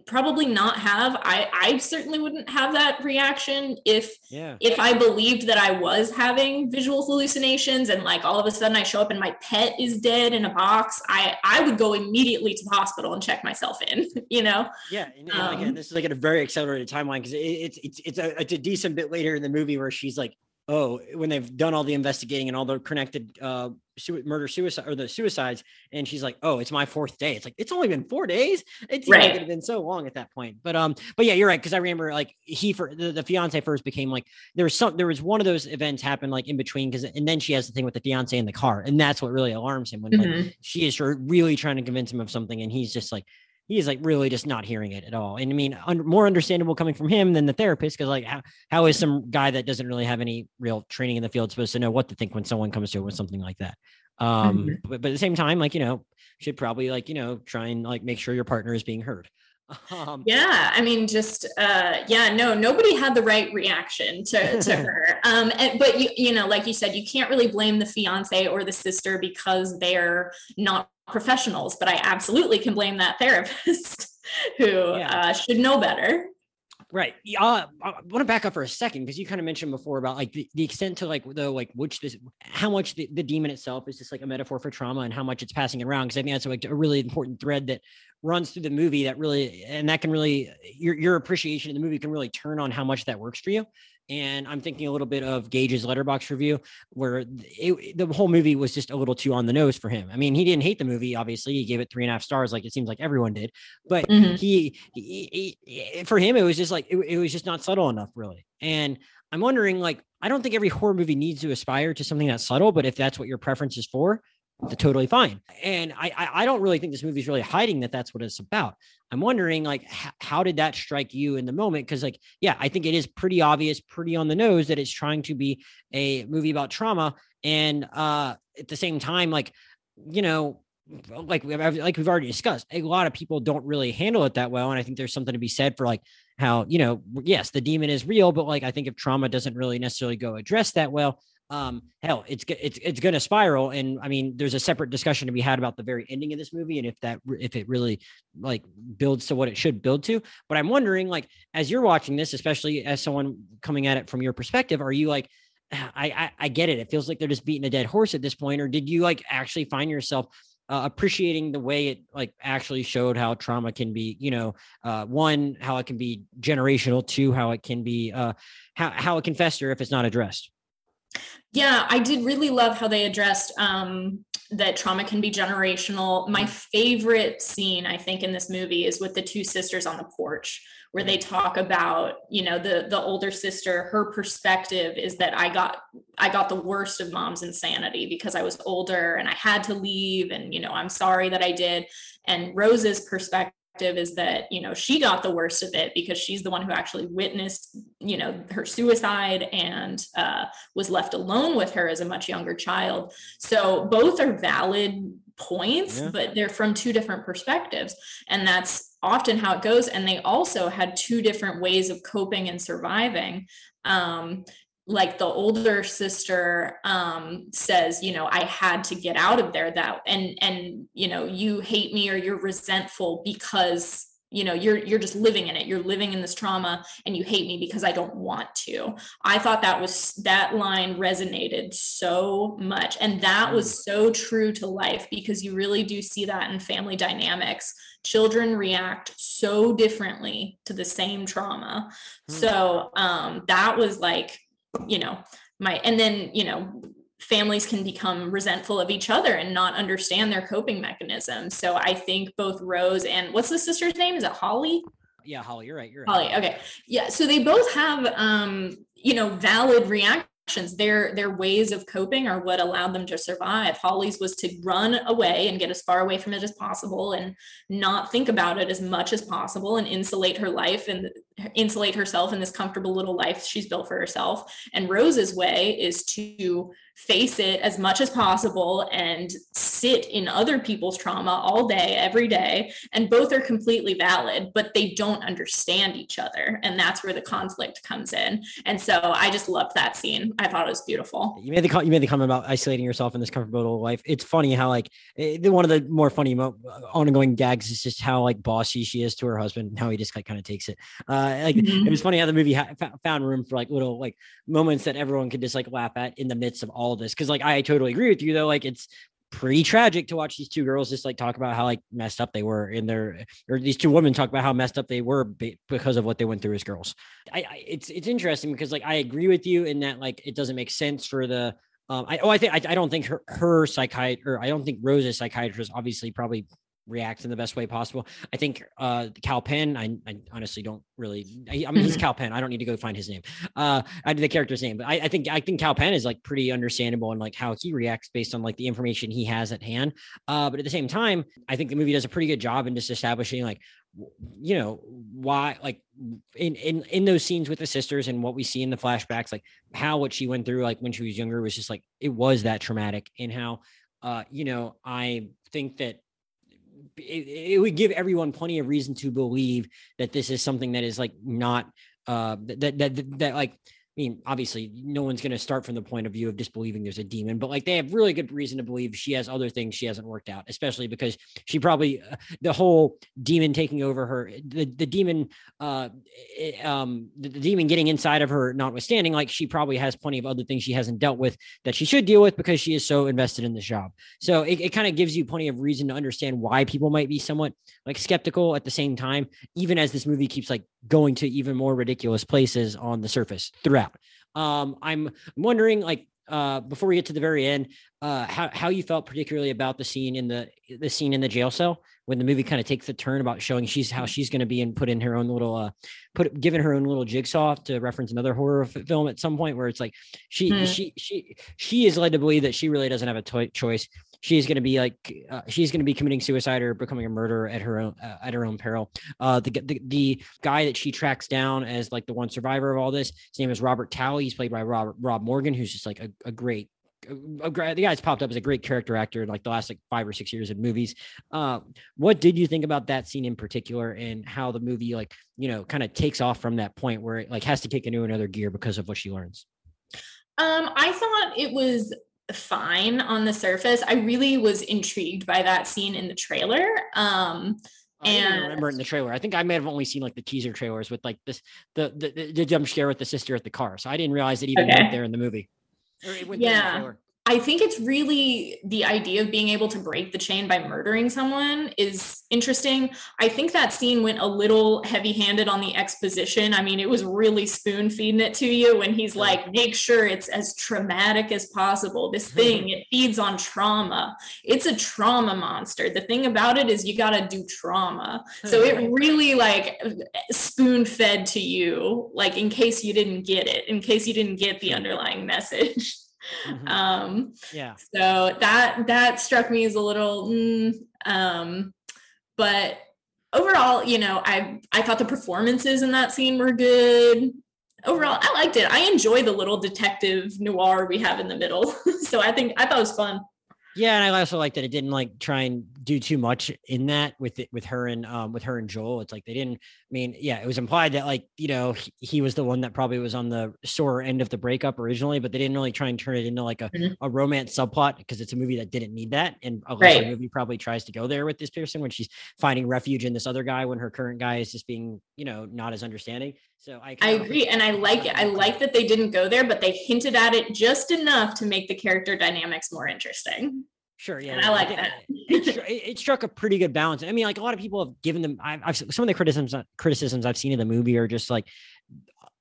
S2: probably not have. I, I certainly wouldn't have that reaction if yeah. if I believed that I was having visual hallucinations and like all of a sudden I show up and my pet is dead in a box. I I would go immediately to the hospital and check myself in. (laughs) You know.
S1: Yeah, and, and um, again, this is like at a very accelerated timeline because it, it's it's it's a, it's a decent bit later in the movie where she's like oh, when they've done all the investigating and all the connected uh, su- murder suicide or the suicides, and she's like, oh, it's my fourth day. It's like it's only been four days. It right. like it had been so long at that point. But um, but yeah, you're right because I remember like he for the, the fiance first became like there was some there was one of those events happened like in between because and then she has the thing with the fiance in the car, and that's what really alarms him when mm-hmm. like she is really trying to convince him of something, and he's just like he is like really just not hearing it at all. And I mean, un- more understandable coming from him than the therapist, because like, how, how is some guy that doesn't really have any real training in the field supposed to know what to think when someone comes to him with something like that? Um, mm-hmm. but, but at the same time, like, you know, should probably like, you know, try and like make sure your partner is being heard. (laughs)
S2: Um, yeah, I mean, just uh, yeah, no, nobody had the right reaction to, to (laughs) her. Um, and, but you, you know, like you said, you can't really blame the fiance or the sister because they're not professionals. But I absolutely can blame that therapist (laughs) who yeah. uh, should know better.
S1: Right. Uh, I want to back up for a second because you kind of mentioned before about like the, the extent to like the like which this how much the, the demon itself is just like a metaphor for trauma and how much it's passing it around because I think that's like a really important thread that runs through the movie that really and that can really your your appreciation of the movie can really turn on how much that works for you. And I'm thinking a little bit of Gage's Letterboxd review, where it, the whole movie was just a little too on the nose for him. I mean, he didn't hate the movie. Obviously, he gave it three and a half stars, like it seems like everyone did. But mm-hmm. he, he, he, for him, it was just like it, it was just not subtle enough, really. And I'm wondering, like, I don't think every horror movie needs to aspire to something that's subtle, but if that's what your preference is for, totally fine. And I, I don't really think this movie is really hiding that that's what it's about. I'm wondering, like, h- how did that strike you in the moment? Because, like, yeah, I think it is pretty obvious, pretty on the nose that it's trying to be a movie about trauma, and uh, at the same time, like, you know, like we like we've already discussed, a lot of people don't really handle it that well, and I think there's something to be said for like how you know, yes, the demon is real, but like I think if trauma doesn't really necessarily go address that well, um hell it's it's it's going to spiral and i mean there's a separate discussion to be had about the very ending of this movie and if that if it really like builds to what it should build to but i'm wondering like as you're watching this especially as someone coming at it from your perspective are you like (sighs) I, I i get it it feels like they're just beating a dead horse at this point or did you like actually find yourself uh, appreciating the way it like actually showed how trauma can be you know uh, one how it can be generational two how it can be uh, how, how it can fester if it's not addressed
S2: yeah, I did really love how they addressed um, that trauma can be generational. My favorite scene, I think, in this movie is with the two sisters on the porch, where they talk about, you know, the the older sister. Her perspective is that I got I got the worst of mom's insanity because I was older and I had to leave, and you know, I'm sorry that I did. And Rose's perspective is that you know she got the worst of it because she's the one who actually witnessed you know her suicide and uh, was left alone with her as a much younger child. So both are valid points yeah. but they're from two different perspectives. And that's often how it goes. And they also had two different ways of coping and surviving. Um, like the older sister um says you know i had to get out of there that and and you know you hate me or you're resentful because you know you're you're just living in it you're living in this trauma and you hate me because i don't want to i thought that was that line resonated so much and that was mm. so true to life because you really do see that in family dynamics children react so differently to the same trauma mm. so um that was like you know my and then you know families can become resentful of each other and not understand their coping mechanisms so i think both rose and what's the sister's name? Is it holly?
S1: Yeah holly you're right you're
S2: right. Holly okay. Yeah so they both have um you know valid reactions their their ways of coping are what allowed them to survive. Holly's was to run away and get as far away from it as possible and not think about it as much as possible and insulate her life and insulate herself in this comfortable little life she's built for herself. And rose's way is to face it as much as possible and sit in other people's trauma all day, every day. And both are completely valid, but they don't understand each other. And that's where the conflict comes in. And so I just loved that scene. I thought it was beautiful.
S1: You made the you made the comment about isolating yourself in this comfortable life. It's funny how like it, one of the more funny mo- ongoing gags is just how like bossy she is to her husband and how he just like kind of takes it. Uh, like mm-hmm. it was funny how the movie ha- found room for like little like moments that everyone could just like laugh at in the midst of all all this because like I totally agree with you though. Like it's pretty tragic to watch these two girls just like talk about how like messed up they were in their or these two women talk about how messed up they were because of what they went through as girls. I, I it's it's interesting because like I agree with you in that like it doesn't make sense for the um, I, oh, I think I, I don't think her her psychiatrist or I don't think Rose's psychiatrist obviously probably reacts in the best way possible. I think uh Kal Penn, I, I honestly don't really I, I mean he's Kal Penn. I don't need to go find his name. Uh I did the character's name, but I, I think I think Kal Penn is like pretty understandable and like how he reacts based on like the information he has at hand. Uh but at the same time, I think the movie does a pretty good job in just establishing like you know why like in in in those scenes with the sisters and what we see in the flashbacks like how what she went through like when she was younger was just like it was that traumatic and how uh you know i think that it, it, would give everyone plenty of reason to believe that this is something that is like not uh that that that, that like I mean, obviously, no one's going to start from the point of view of disbelieving there's a demon, but like they have really good reason to believe she has other things she hasn't worked out, especially because she probably uh, the whole demon taking over her, the the demon, uh, um, the, the, demon getting inside of her, notwithstanding, like she probably has plenty of other things she hasn't dealt with that she should deal with because she is so invested in this job. So it, it kind of gives you plenty of reason to understand why people might be somewhat like skeptical at the same time, even as this movie keeps like going to even more ridiculous places on the surface throughout. Um, I'm wondering, like, uh, before we get to the very end, uh, how how you felt particularly about the scene in the the scene in the jail cell when the movie kind of takes the turn about showing she's how she's going to be and put in her own little uh put given her own little jigsaw to reference another horror film at some point where it's like she hmm. she she she is led to believe that she really doesn't have a to- choice she's going to be like uh, she's going to be committing suicide or becoming a murderer at her own uh, at her own peril. Uh, the, the the guy that she tracks down as like the one survivor of all this, his name is Robert Talley. He's played by Robert Rob Morgan, who's just like a, a great the guy's popped up as a great character actor in like the last like five or six years of movies. Uh, what did you think about that scene in particular, and how the movie like you know kind of takes off from that point where it like has to kick into another gear because of what she learns?
S2: Um, I thought it was fine on the surface. I really was intrigued by that scene in the trailer. Um,
S1: I and remember it in the trailer. I think I may have only seen like the teaser trailers with like this the the, the jump scare with the sister at the car. So I didn't realize it even okay. went there in the movie.
S2: yeah. I think it's really the idea of being able to break the chain by murdering someone is interesting. I think that scene went a little heavy handed on the exposition. I mean, it was really spoon feeding it to you when he's like, make sure it's as traumatic as possible. This mm-hmm. thing, it feeds on trauma. It's a trauma monster. The thing about it is you got to do trauma. Oh, so it really like spoon fed to you, like in case you didn't get it, in case you didn't get the underlying message. Mm-hmm. Um, yeah. So that that struck me as a little, mm, um, but overall, you know, I I thought the performances in that scene were good. Overall, I liked it. I enjoy the little detective noir we have in the middle. (laughs) so I think I thought it was fun.
S1: Yeah, and I also like that it didn't like try and do too much in that with it with her and um with her and Joel. It's like they didn't. I mean, yeah, it was implied that like you know he, he was the one that probably was on the sore end of the breakup originally, but they didn't really try and turn it into like a, mm-hmm. a romance subplot because it's a movie that didn't need that. And a right. movie probably tries to go there with this person when she's finding refuge in this other guy when her current guy is just being you know not as understanding. So I,
S2: I agree, and I like it. I like that they didn't go there, but they hinted at it just enough to make the character dynamics more interesting.
S1: Sure, yeah,
S2: and I like that.
S1: It, (laughs) it, it, struck a pretty good balance. I mean, like a lot of people have given them. I've, I've some of the criticisms criticisms I've seen of the movie are just like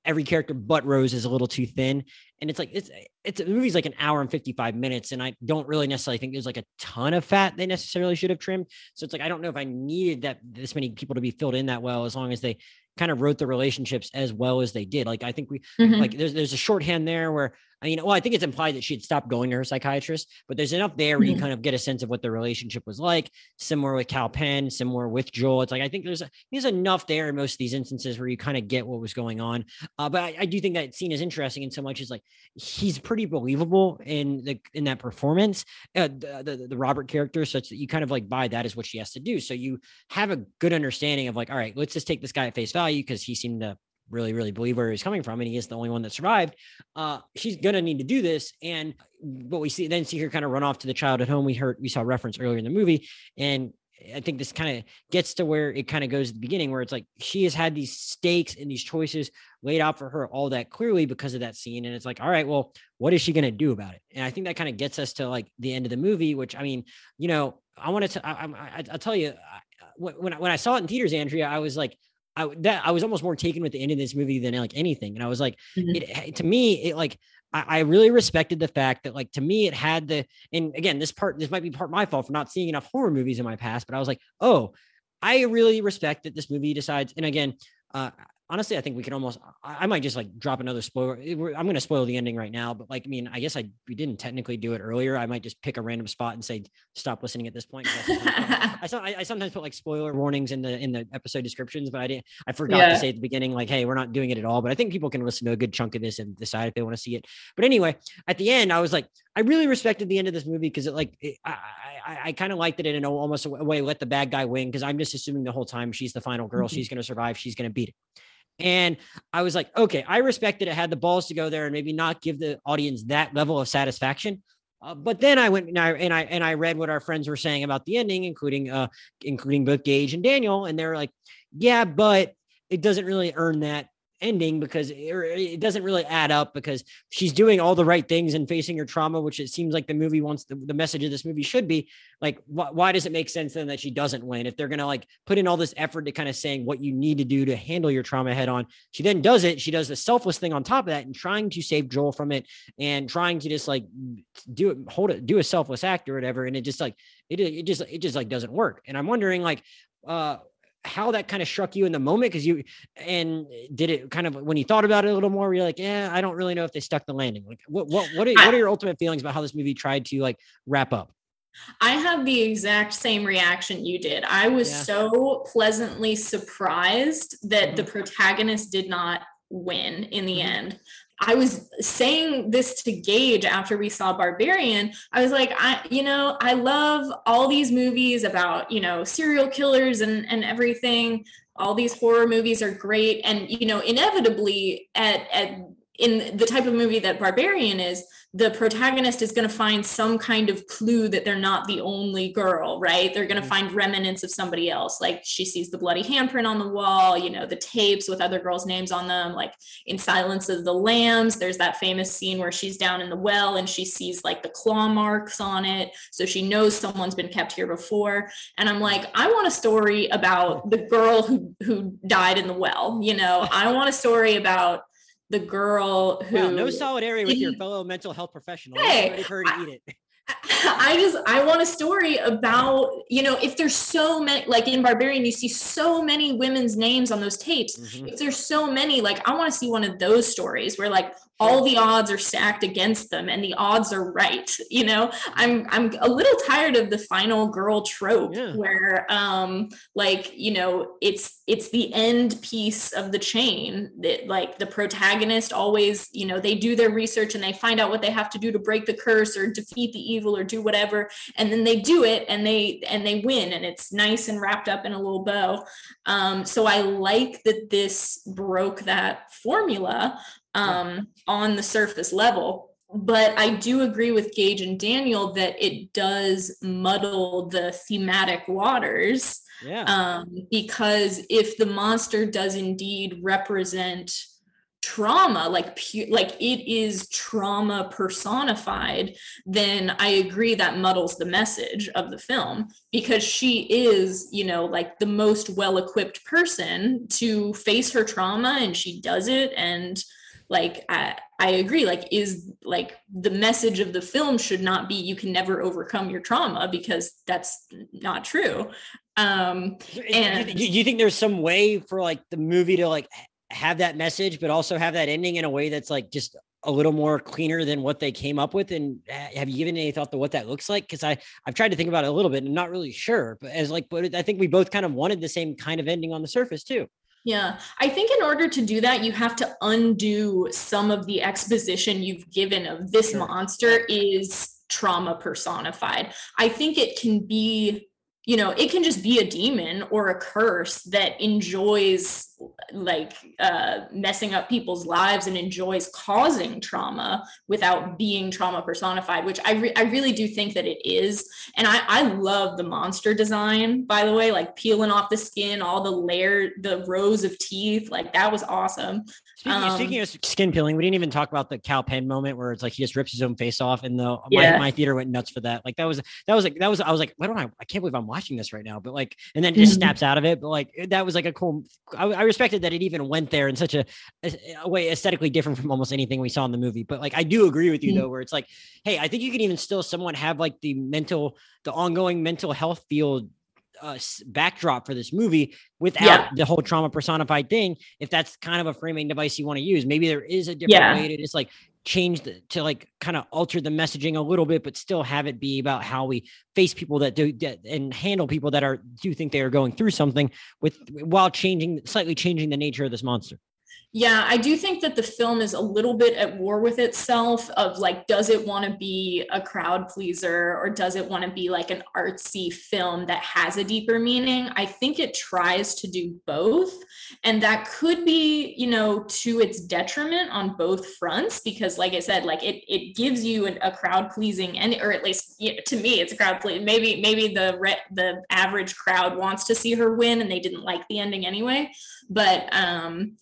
S1: every character but Rose is a little too thin, and it's like it's it's the movie's like an hour and fifty five minutes, and I don't really necessarily think there's like a ton of fat they necessarily should have trimmed. So it's like I don't know if I needed that this many people to be filled in that well, as long as they kind of wrote the relationships as well as they did. Like I think we mm-hmm. like there's there's a shorthand there where I mean, well, I think it's implied that she'd stopped going to her psychiatrist, but there's enough there where you mm-hmm. kind of get a sense of what the relationship was like. Similar with Kal Penn, similar with Joel. It's like I think there's a, there's enough there in most of these instances where you kind of get what was going on. Uh, but I, I, do think that scene is interesting in so much as like he's pretty believable in the in that performance, uh, the, the the Robert character, such that you kind of like buy that is what she has to do. So you have a good understanding of like, all right, let's just take this guy at face value because he seemed to really, really believe where he's coming from, and he is the only one that survived. Uh, she's gonna need to do this, and what we see then see her kind of run off to the child at home. We heard we saw reference earlier in the movie, and I think this kind of gets to where it kind of goes at the beginning, where it's like she has had these stakes and these choices laid out for her all that clearly because of that scene. And it's like, all right, well, what is she to do about it? And I think that kind of gets us to like the end of the movie, which I mean, you know, I wanted to, I, I, I'll tell you, when, when I saw it in theaters, Andrea, I was like, I that I was almost more taken with the end of this movie than like anything. And I was like, mm-hmm. it to me, it like I, I, really respected the fact that like to me it had the and again this part this might be part my fault for not seeing enough horror movies in my past but i was like oh i really respect that this movie decides and again uh honestly, I think we can almost, I, I might just like drop another spoiler. I'm going to spoil the ending right now, but like, I mean, I guess I, we didn't technically do it earlier. I might just pick a random spot and say, stop listening at this point. (laughs) I, I, I, sometimes put like spoiler warnings in the, in the episode descriptions, but I didn't, I forgot yeah. to say at the beginning, like, Hey, we're not doing it at all, but I think people can listen to a good chunk of this and decide if they want to see it. But anyway, at the end, I was like, I really respected the end of this movie because it like it, I I, I kind of liked it in almost a way let the bad guy win because I'm just assuming the whole time she's the final girl, mm-hmm. she's going to survive, she's going to beat it. And I was like, okay, I respected it, had the balls to go there and maybe not give the audience that level of satisfaction. Uh, but then I went and I, and I and I read what our friends were saying about the ending, including uh including both Gage and Daniel, and they're like, yeah, but it doesn't really earn that ending because it, it, doesn't really add up because she's doing all the right things and facing her trauma, which it seems like the movie wants the, the message of this movie should be like, wh- why does it make sense then that she doesn't win? If they're going to like put in all this effort to kind of saying what you need to do to handle your trauma head on, she then does it. She does the selfless thing on top of that and trying to save Joel from it and trying to just like do it, hold it, do a selfless act or whatever. And it just like, it, it just, it just like doesn't work. And I'm wondering like, uh, how that kind of struck you in the moment because you and did it kind of when you thought about it a little more you're like yeah i don't really know if they stuck the landing like what what what are, what are your ultimate feelings about how this movie tried to like wrap up
S2: I had the exact same reaction you did. I was yeah. so pleasantly surprised that mm-hmm. the protagonist did not win in the mm-hmm. end. I was saying this to Gage after we saw Barbarian. I was like, I, you know, I love all these movies about, you know, serial killers and, and everything. All these horror movies are great. And, you know, inevitably at, at in the type of movie that Barbarian is, the protagonist is going to find some kind of clue that they're not the only girl, right? They're going to mm-hmm. find remnants of somebody else. Like she sees the bloody handprint on the wall, you know, the tapes with other girls' names on them. Like in Silence of the Lambs, there's that famous scene where she's down in the well and she sees like the claw marks on it. So she knows someone's been kept here before. And I'm like, I want a story about the girl who who died in the well. You know, I want a story about the girl who wow,
S1: no solidarity with your (laughs) fellow mental health professional. Hey, to eat it.
S2: I just I want a story about you know if there's so many like in Barbarian you see so many women's names on those tapes mm-hmm. if there's so many like I want to see one of those stories where like all the odds are stacked against them and the odds are right you know i'm i'm a little tired of the final girl trope yeah. where um like you know it's it's the end piece of the chain that like the protagonist always you know they do their research and they find out what they have to do to break the curse or defeat the evil or do whatever and then they do it and they and they win and it's nice and wrapped up in a little bow um so i like that this broke that formula um, on the surface level. But I do agree with Gage and Daniel that it does muddle the thematic waters.
S1: Yeah.
S2: Um, because if the monster does indeed represent trauma like pu- like it is trauma personified then i agree that muddles the message of the film because she is you know like the most well equipped person to face her trauma and she does it. And like I, I agree like is like the message of the film should not be you can never overcome your trauma because that's not true. Um and
S1: do you think there's some way for like the movie to like have that message but also have that ending in a way that's like just a little more cleaner than what they came up with and uh, have you given any thought to what that looks like because i i've tried to think about it a little bit and I'm not really sure but as like but i think we both kind of wanted the same kind of ending on the surface too
S2: yeah, I think in order to do that, you have to undo some of the exposition you've given of this sure. monster is trauma personified. I think it can be you know it can just be a demon or a curse that enjoys like uh, messing up people's lives and enjoys causing trauma without being trauma personified which I, re- I really do think that it is. And I, I love the monster design by the way like peeling off the skin all the layer the rows of teeth like that was awesome
S1: Speaking, um, speaking, of skin peeling, we didn't even talk about the Kal Penn moment where it's like he just rips his own face off, and the yeah. my, my theater went nuts for that. Like that was that was like that was I was like, why don't I? I can't believe I'm watching this right now. But like, and then it just mm-hmm. snaps out of it. But like that was like a cool. I, I, respected that it even went there in such a, a, way aesthetically different from almost anything we saw in the movie. But like, I do agree with you mm-hmm. though, where it's like, hey, I think you can even still somewhat have like the mental, the ongoing mental health field uh, backdrop for this movie without yeah. the whole trauma personified thing. If that's kind of a framing device you want to use, maybe there is a different yeah. way to just like change the, to like kind of alter the messaging a little bit, but still have it be about how we face people that do that and handle people that are do think they are going through something with while changing slightly changing the nature of this monster.
S2: Yeah, I do think that the film is a little bit at war with itself of like, does it want to be a crowd pleaser or does it want to be like an artsy film that has a deeper meaning? I think it tries to do both. And that could be, you know, to its detriment on both fronts, because like I said, like it it gives you an, a crowd pleasing and or at least you know, to me, it's a crowd pleasing. Maybe, maybe the re- the average crowd wants to see her win and they didn't like the ending anyway. But um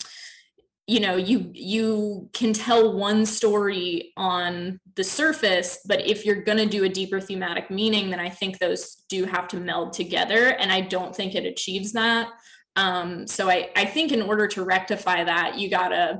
S2: you know you you can tell one story on the surface but if you're going to do a deeper thematic meaning then i think those do have to meld together and i don't think it achieves that. Um, so I, I think in order to rectify that you got to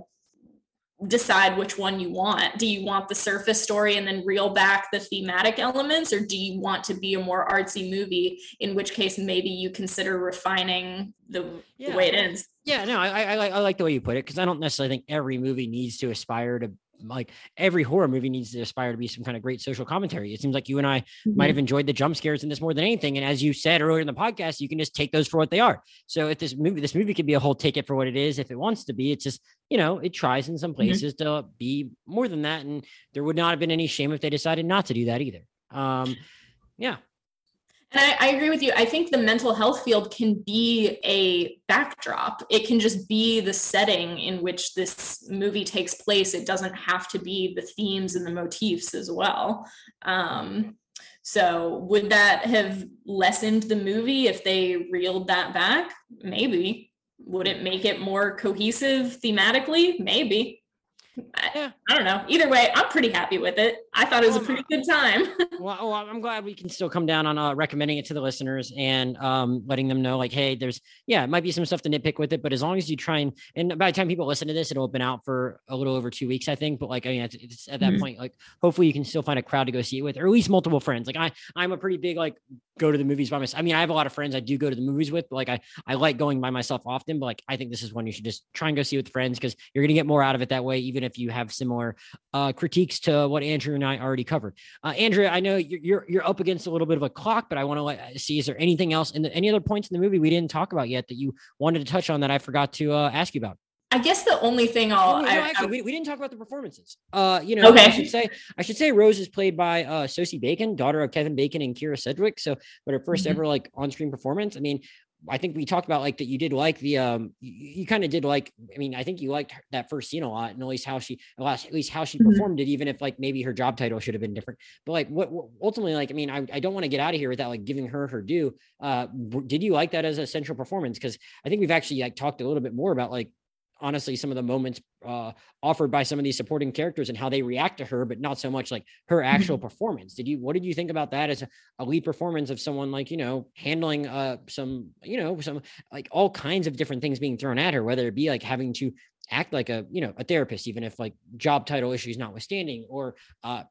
S2: decide which one you want. Do you want the surface story and then reel back the thematic elements, or do you want to be a more artsy movie? In which case, maybe you consider refining the, yeah. the way it ends.
S1: Yeah, no, I, I, I like the way you put it because I don't necessarily think every movie needs to aspire to like every horror movie needs to aspire to be some kind of great social commentary. It seems like you and I mm-hmm. might have enjoyed the jump scares in this more than anything. And as you said earlier in the podcast, you can just take those for what they are. So if this movie, this movie could be a whole ticket for what it is, if it wants to be, it's just, you know, it tries in some mm-hmm. places mm-hmm. to be more than that. And there would not have been any shame if they decided not to do that either. Um, yeah.
S2: And I, I, agree with you. I think the mental health field can be a backdrop. It can just be the setting in which this movie takes place. It doesn't have to be the themes and the motifs as well. Um, so, would that have lessened the movie if they reeled that back? Maybe. Would it make it more cohesive thematically? Maybe. I, I, don't know. Either way, I'm pretty happy with it. I thought it was a pretty good time. (laughs)
S1: well, well, I'm glad we can still come down on uh, recommending it to the listeners and um, letting them know, like, hey, there's, yeah, it might be some stuff to nitpick with it, but as long as you try and, and by the time people listen to this, it'll have been out for a little over two weeks, I think. But like, I mean, it's, it's at that mm-hmm. point, like, hopefully you can still find a crowd to go see it with, or at least multiple friends. Like, I, I'm a pretty big like go to the movies by myself. I mean, I have a lot of friends I do go to the movies with, but like, I, I like going by myself often. But like, I think this is one you should just try and go see with friends because you're gonna get more out of it that way, even if you have similar uh, critiques to what Andrew and I already covered. Uh, Andrea, I know you're, you're, you're up against a little bit of a clock, but I want to see is there anything else in the, any other points in the movie we didn't talk about yet that you wanted to touch on that I forgot to uh, ask you about?
S2: I guess the only thing I'll
S1: no, no, actually I, we, we didn't talk about the performances. Uh, you know, okay. I should say I should say Rose is played by uh Sosie Bacon, daughter of Kevin Bacon and Kyra Sedgwick. So, but her 1st mm-hmm. ever like on-screen performance. I mean, I think we talked about like that you did like the um you, you kind of did like I mean I think you liked that first scene a lot and at least how she at least how she mm-hmm. performed it even if like maybe her job title should have been different. But like what, what ultimately like I mean I, I don't want to get out of here without like giving her her due. Uh did you like that as a central performance? Because I think we've actually like talked a little bit more about like honestly some of the moments uh, offered by some of these supporting characters and how they react to her, but not so much like her actual mm-hmm. performance. Did you, what did you think about that as a, a lead performance of someone like, you know, handling uh, some, you know, some like all kinds of different things being thrown at her, whether it be like having to act like a, you know, a therapist, even if like job title issues notwithstanding, or uh,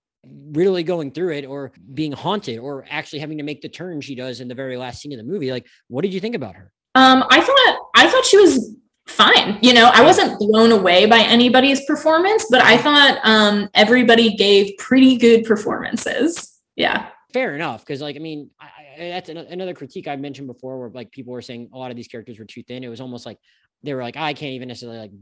S1: really going through it or being haunted or actually having to make the turn she does in the very last scene of the movie. Like, what did you think about her?
S2: Um, I thought I thought she was fine. You know, I wasn't blown away by anybody's performance, but I thought um, everybody gave pretty good performances. Yeah.
S1: Fair enough. Cause like, I mean, I, I, that's another critique I mentioned before where like people were saying a lot of these characters were too thin. It was almost like they were like, I can't even necessarily like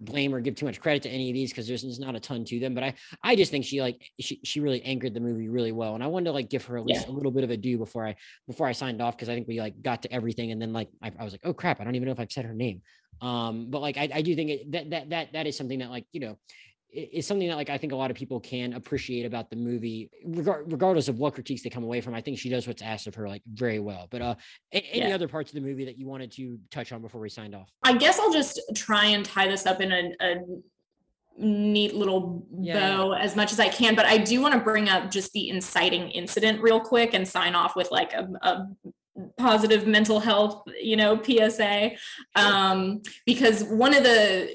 S1: blame or give too much credit to any of these because there's, there's not a ton to them. But I I just think she like she she really anchored the movie really well, and I wanted to like give her at least yeah. a little bit of a due before I before I signed off because I think we like got to everything, and then like I, I was like, oh crap, I don't even know if I've said her name. Um, but like I, I do think it, that that that that is something that like you know is something that like I think a lot of people can appreciate about the movie, regard, regardless of what critiques they come away from. I think she does what's asked of her like very well. But uh, any yeah. other parts of the movie that you wanted to touch on before we signed off?
S2: I guess I'll just try and tie this up in a, a neat little yeah, bow yeah. as much as I can. But I do want to bring up just the inciting incident real quick and sign off with like a, a positive mental health you know psa um because one of the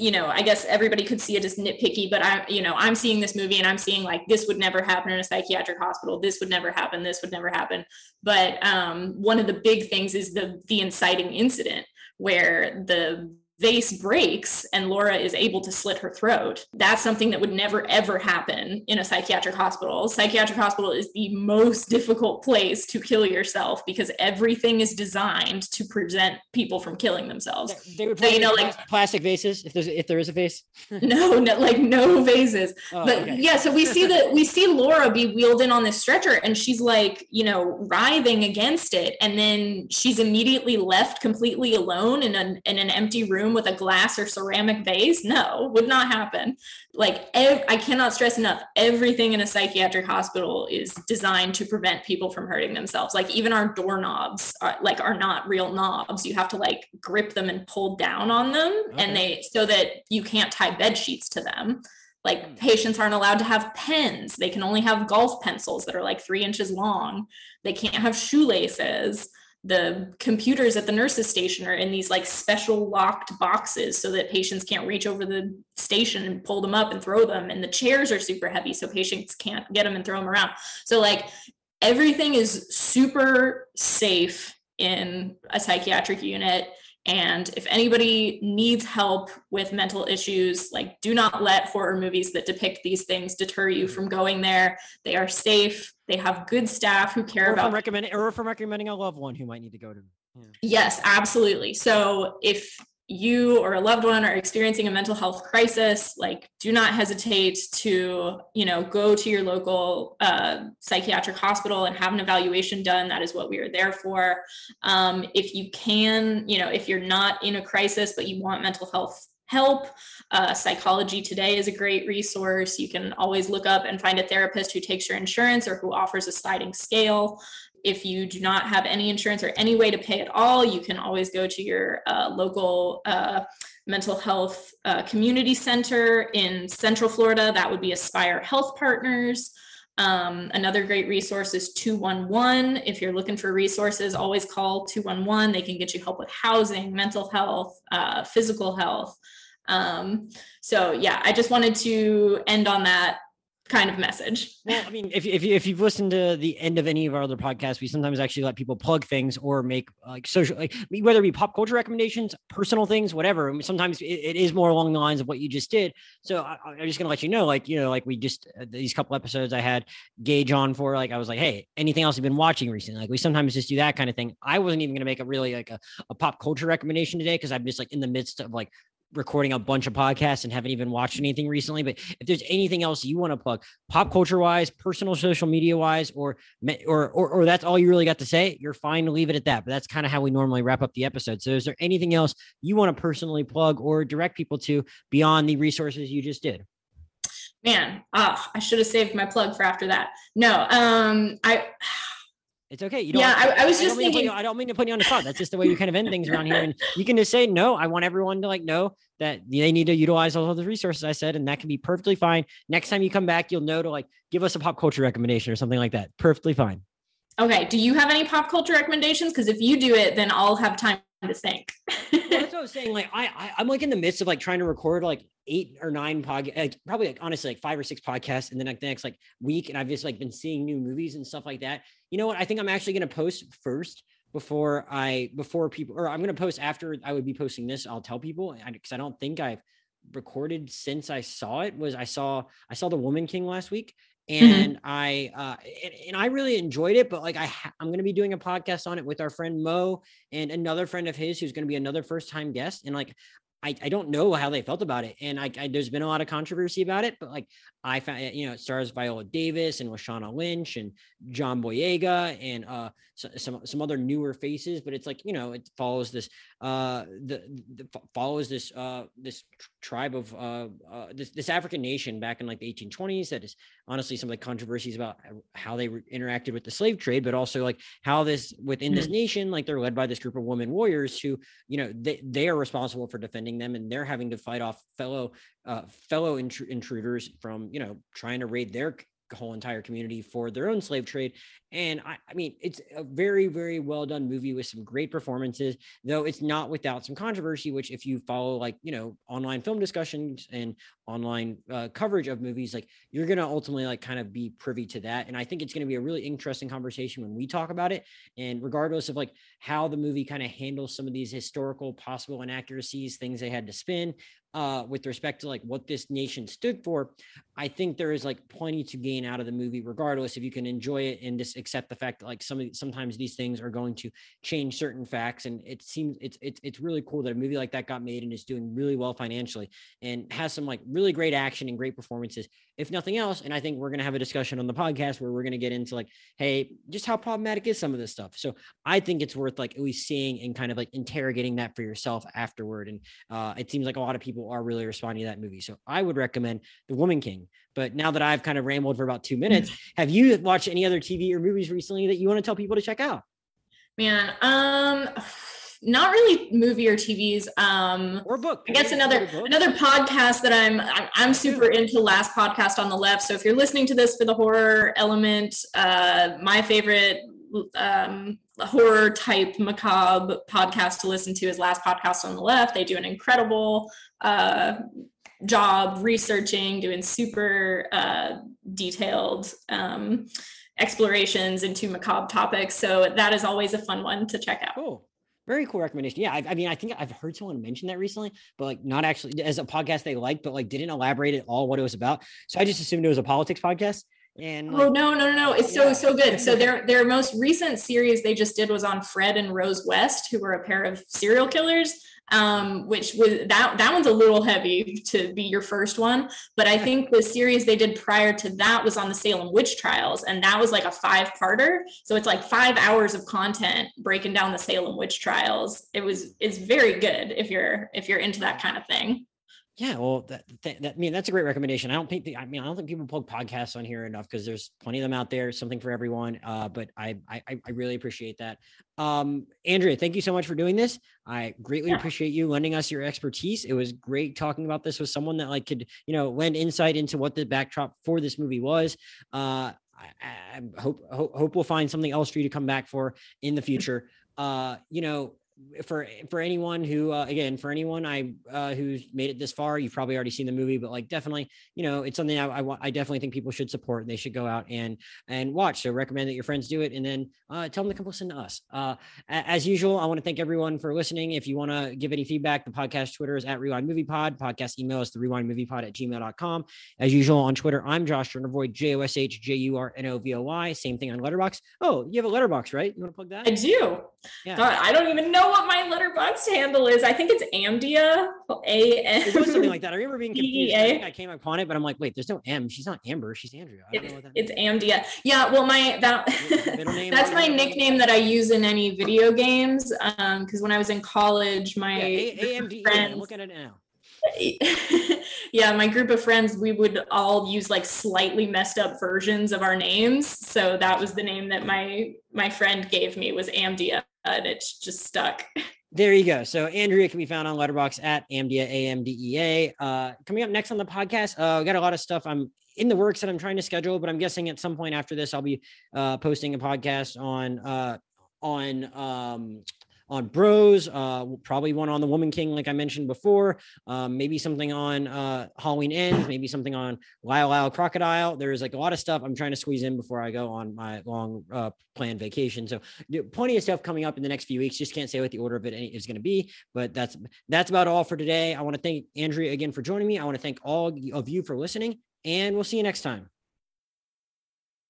S2: you know, I guess everybody could see it as nitpicky, but I, you know, I'm seeing this movie and I'm seeing like this would never happen in a psychiatric hospital. This would never happen. This would never happen. But um, one of the big things is the the inciting incident where the vase breaks and Laura is able to slit her throat. That's something that would never ever happen in a psychiatric hospital. Psychiatric hospital is the most difficult place to kill yourself because everything is designed to prevent people from killing themselves.
S1: They would so, you know like plastic vases if there's if there is a vase. (laughs)
S2: no, no, like no vases. Oh, but okay. yeah, so we see that (laughs) we see Laura be wheeled in on this stretcher and she's like, you know, writhing against it and then she's immediately left completely alone in an in an empty room room with a glass or ceramic vase? No, would not happen. Like ev- I cannot stress enough, everything in a psychiatric hospital is designed to prevent people from hurting themselves. Like even our doorknobs are like are not real knobs. You have to like grip them and pull down on them okay. and they so that you can't tie bed sheets to them like hmm. patients aren't allowed to have pens they can only have golf pencils that are like three inches long they can't have shoelaces the computers at the nurses station are in these like special locked boxes so that patients can't reach over the station and pull them up and throw them and the chairs are super heavy so patients can't get them and throw them around so like everything is super safe in a psychiatric unit and if anybody needs help with mental issues, like do not let horror movies that depict these things deter you mm-hmm. from going there. They are safe. They have good staff who care
S1: or
S2: about
S1: recommending or from recommending a loved one who might need to go to.
S2: Yeah. Yes, absolutely. So if you or a loved one are experiencing a mental health crisis like do not hesitate to you know go to your local uh, psychiatric hospital and have an evaluation done that is what we are there for um, if you can you know if you're not in a crisis but you want mental health help uh, psychology today is a great resource you can always look up and find a therapist who takes your insurance or who offers a sliding scale if you do not have any insurance or any way to pay at all, you can always go to your uh, local uh, mental health uh, community center in Central Florida. That would be Aspire Health Partners. Um, another great resource is 211. If you're looking for resources, always call 211. They can get you help with housing, mental health, uh, physical health. Um, so, yeah, I just wanted to end on that kind of message.
S1: Well, I mean, if if if you've listened to the end of any of our other podcasts, we sometimes actually let people plug things or make like social, like whether it be pop culture recommendations, personal things, whatever. sometimes it, it is more along the lines of what you just did. So I, am just gonna let you know, like you know, like we just uh, these couple episodes I had Gage on for, like I was like, hey, anything else you've been watching recently? Like we sometimes just do that kind of thing. I wasn't even gonna make a really like a, a pop culture recommendation today because I'm just like in the midst of like recording a bunch of podcasts and haven't even watched anything recently. But if there's anything else you want to plug, pop culture wise, personal social media wise, or or or, or that's all you really got to say, you're fine to leave it at that. But that's kind of how we normally wrap up the episode. So is there anything else you want to personally plug or direct people to beyond the resources you just did?
S2: Man, oh, I should have saved my plug for after that. No, um, I
S1: it's okay. You don't.
S2: Yeah, I, I, was just
S1: I
S2: thinking.
S1: You, I don't mean to put you on the spot. That's just the way you kind of end things around here, and you can just say no. I want everyone to like know that they need to utilize all of the resources I said, and that can be perfectly fine. Next time you come back, you'll know to like give us a pop culture recommendation or something like that. Perfectly fine.
S2: Okay. Do you have any pop culture recommendations? Because if you do it, then I'll have time to think.
S1: well, that's (laughs) what I was saying. Like I, I am like in the midst of like trying to record like eight or nine podcast, like, probably like honestly like five or six podcasts, in the next like week, and I've just like been seeing new movies and stuff like that. You know what? I think I'm actually gonna post first before I before people, or I'm gonna post after I would be posting this. I'll tell people because I, I don't think I've recorded since I saw it. Was I saw I saw the Woman King last week. And mm-hmm. I uh, and, and, I really enjoyed it. But like I, ha- I'm going to be doing a podcast on it with our friend Mo and another friend of his who's going to be another first time guest. And like I, I don't know how they felt about it. And I, I, there's been a lot of controversy about it, but like I found, you know, it stars Viola Davis and Lashana Lynch and John Boyega and uh, so, some, some other newer faces, but it's like, you know, it follows this, uh, the, the follows this, uh, this tribe of, uh, uh, this, this African nation back in like the 1820s. That is honestly some of the controversies about how they re- interacted with the slave trade, but also like how this within this mm-hmm. nation, like they're led by this group of women warriors who, you know, they, they are responsible for defending them and they're having to fight off fellow uh, fellow intr- intruders from you know trying to raid their whole entire community for their own slave trade. And I, I, mean, it's a very, very well done movie with some great performances, though it's not without some controversy, which if you follow like, you know, online film discussions and online uh, coverage of movies, like you're going to ultimately like kind of be privy to that. And I think it's going to be a really interesting conversation when we talk about it. And regardless of like how the movie kind of handles some of these historical possible inaccuracies, things they had to spin, uh, with respect to like what this nation stood for, I think there is like plenty to gain out of the movie, regardless if you can enjoy it and just accept the fact that like some of sometimes these things are going to change certain facts. And it seems it's it's it's really cool that a movie like that got made and is doing really well financially and has some like really great action and great performances if nothing else. And I think we're to have a discussion on the podcast where we're to get into like, hey, just how problematic is some of this stuff. So I think it's worth like at least seeing and kind of like interrogating that for yourself afterward. And uh, it seems like a lot of people are really responding to that movie. So I would recommend The Woman King. But now that I've kind of rambled for about two minutes, (laughs) have you watched any other TV or movies recently that you want to tell people to check out?
S2: Man, um, not really movie or TVs. Um,
S1: or book.
S2: I guess another another podcast that I'm I'm super into. Last podcast on the left. So if you're listening to this for the horror element, uh, my favorite um, horror type macabre podcast to listen to His Last Podcast on the Left. They do an incredible uh, job researching, doing super uh, detailed um, explorations into macabre topics. So that is always a fun one to check out.
S1: Cool. Very cool recommendation. Yeah, I, I, mean, I think I've heard someone mention that recently, but like not actually as a podcast they liked, but like didn't elaborate at all what it was about. So I just assumed it was a politics podcast. And
S2: like, oh no, no, no, no! It's yeah. so so good. So their their most recent series they just did was on Fred and Rose West, who were a pair of serial killers um, which was that that one's a little heavy to be your first one. But I think the series they did prior to that was on the Salem witch trials, and that was like a five-parter. So it's like five hours of content breaking down the Salem witch trials. It was is very good if you're if you're into that kind of thing.
S1: Yeah, well, that, that, that, I mean that's a great recommendation. I don't think I mean I don't think people plug podcasts on here enough because there's plenty of them out there, something for everyone. Uh, but I, I I really appreciate that. Um, Andrea, thank you so much for doing this. I greatly yeah. appreciate you lending us your expertise. It was great talking about this with someone that like could you know lend insight into what the backdrop for this movie was. Uh, I, I hope, hope hope we'll find something else for you to come back for in the future. Uh, you know, for for anyone who uh, again for anyone I uh, who's made it this far, you've probably already seen the movie, but like definitely, you know, it's something I, I want. I definitely think people should support. and They should go out and and watch. So recommend that your friends do it, and then uh, tell them to come listen to us. Uh, as usual, I want to thank everyone for listening. If you want to give any feedback, the podcast Twitter is at Rewind Movie Pod. Podcast email is the Rewind Movie Pod at gmail.com. As usual on Twitter, I'm Josh Jurnovoy, J O S H J U R N O V O Y. Same thing on Letterboxd. Oh, you have a Letterboxd, right? You want to plug that?
S2: I do. Yeah. God, I don't even know what my Letterboxd handle is. I think it's Amdia. A
S1: M. It was something like that. I remember being confused. I, I, came upon it, but I'm like, wait, there's no M. She's not Amber. She's Andrea. I don't
S2: know what that it's Amdia. Yeah. Well, my that (laughs) that's my nickname that I use in any video games. Um, because when I was in college, my
S1: yeah, A- friends, look at it now. (laughs)
S2: yeah, my group of friends, we would all use like slightly messed up versions of our names. So that was the name that my my friend gave me was Amdia, and it's just stuck.
S1: There you go. So Andrea can be found on Letterboxd at Amdea A M D E A. Uh, coming up next on the podcast, uh, we got a lot of stuff. I'm in the works that I'm trying to schedule, but I'm guessing at some point after this, I'll be uh, posting a podcast on uh, on um, on Bros, uh, probably one on the Woman King, like I mentioned before. Um, maybe something on uh, Halloween Ends, maybe something on Lyle Lyle Crocodile. There's like a lot of stuff I'm trying to squeeze in before I go on my long uh, planned vacation. So plenty of stuff coming up in the next few weeks. Just can't say what the order of it is going to be, but that's that's about all for today. I want to thank Andrea again for joining me. I want to thank all of you for listening, and we'll see you next time.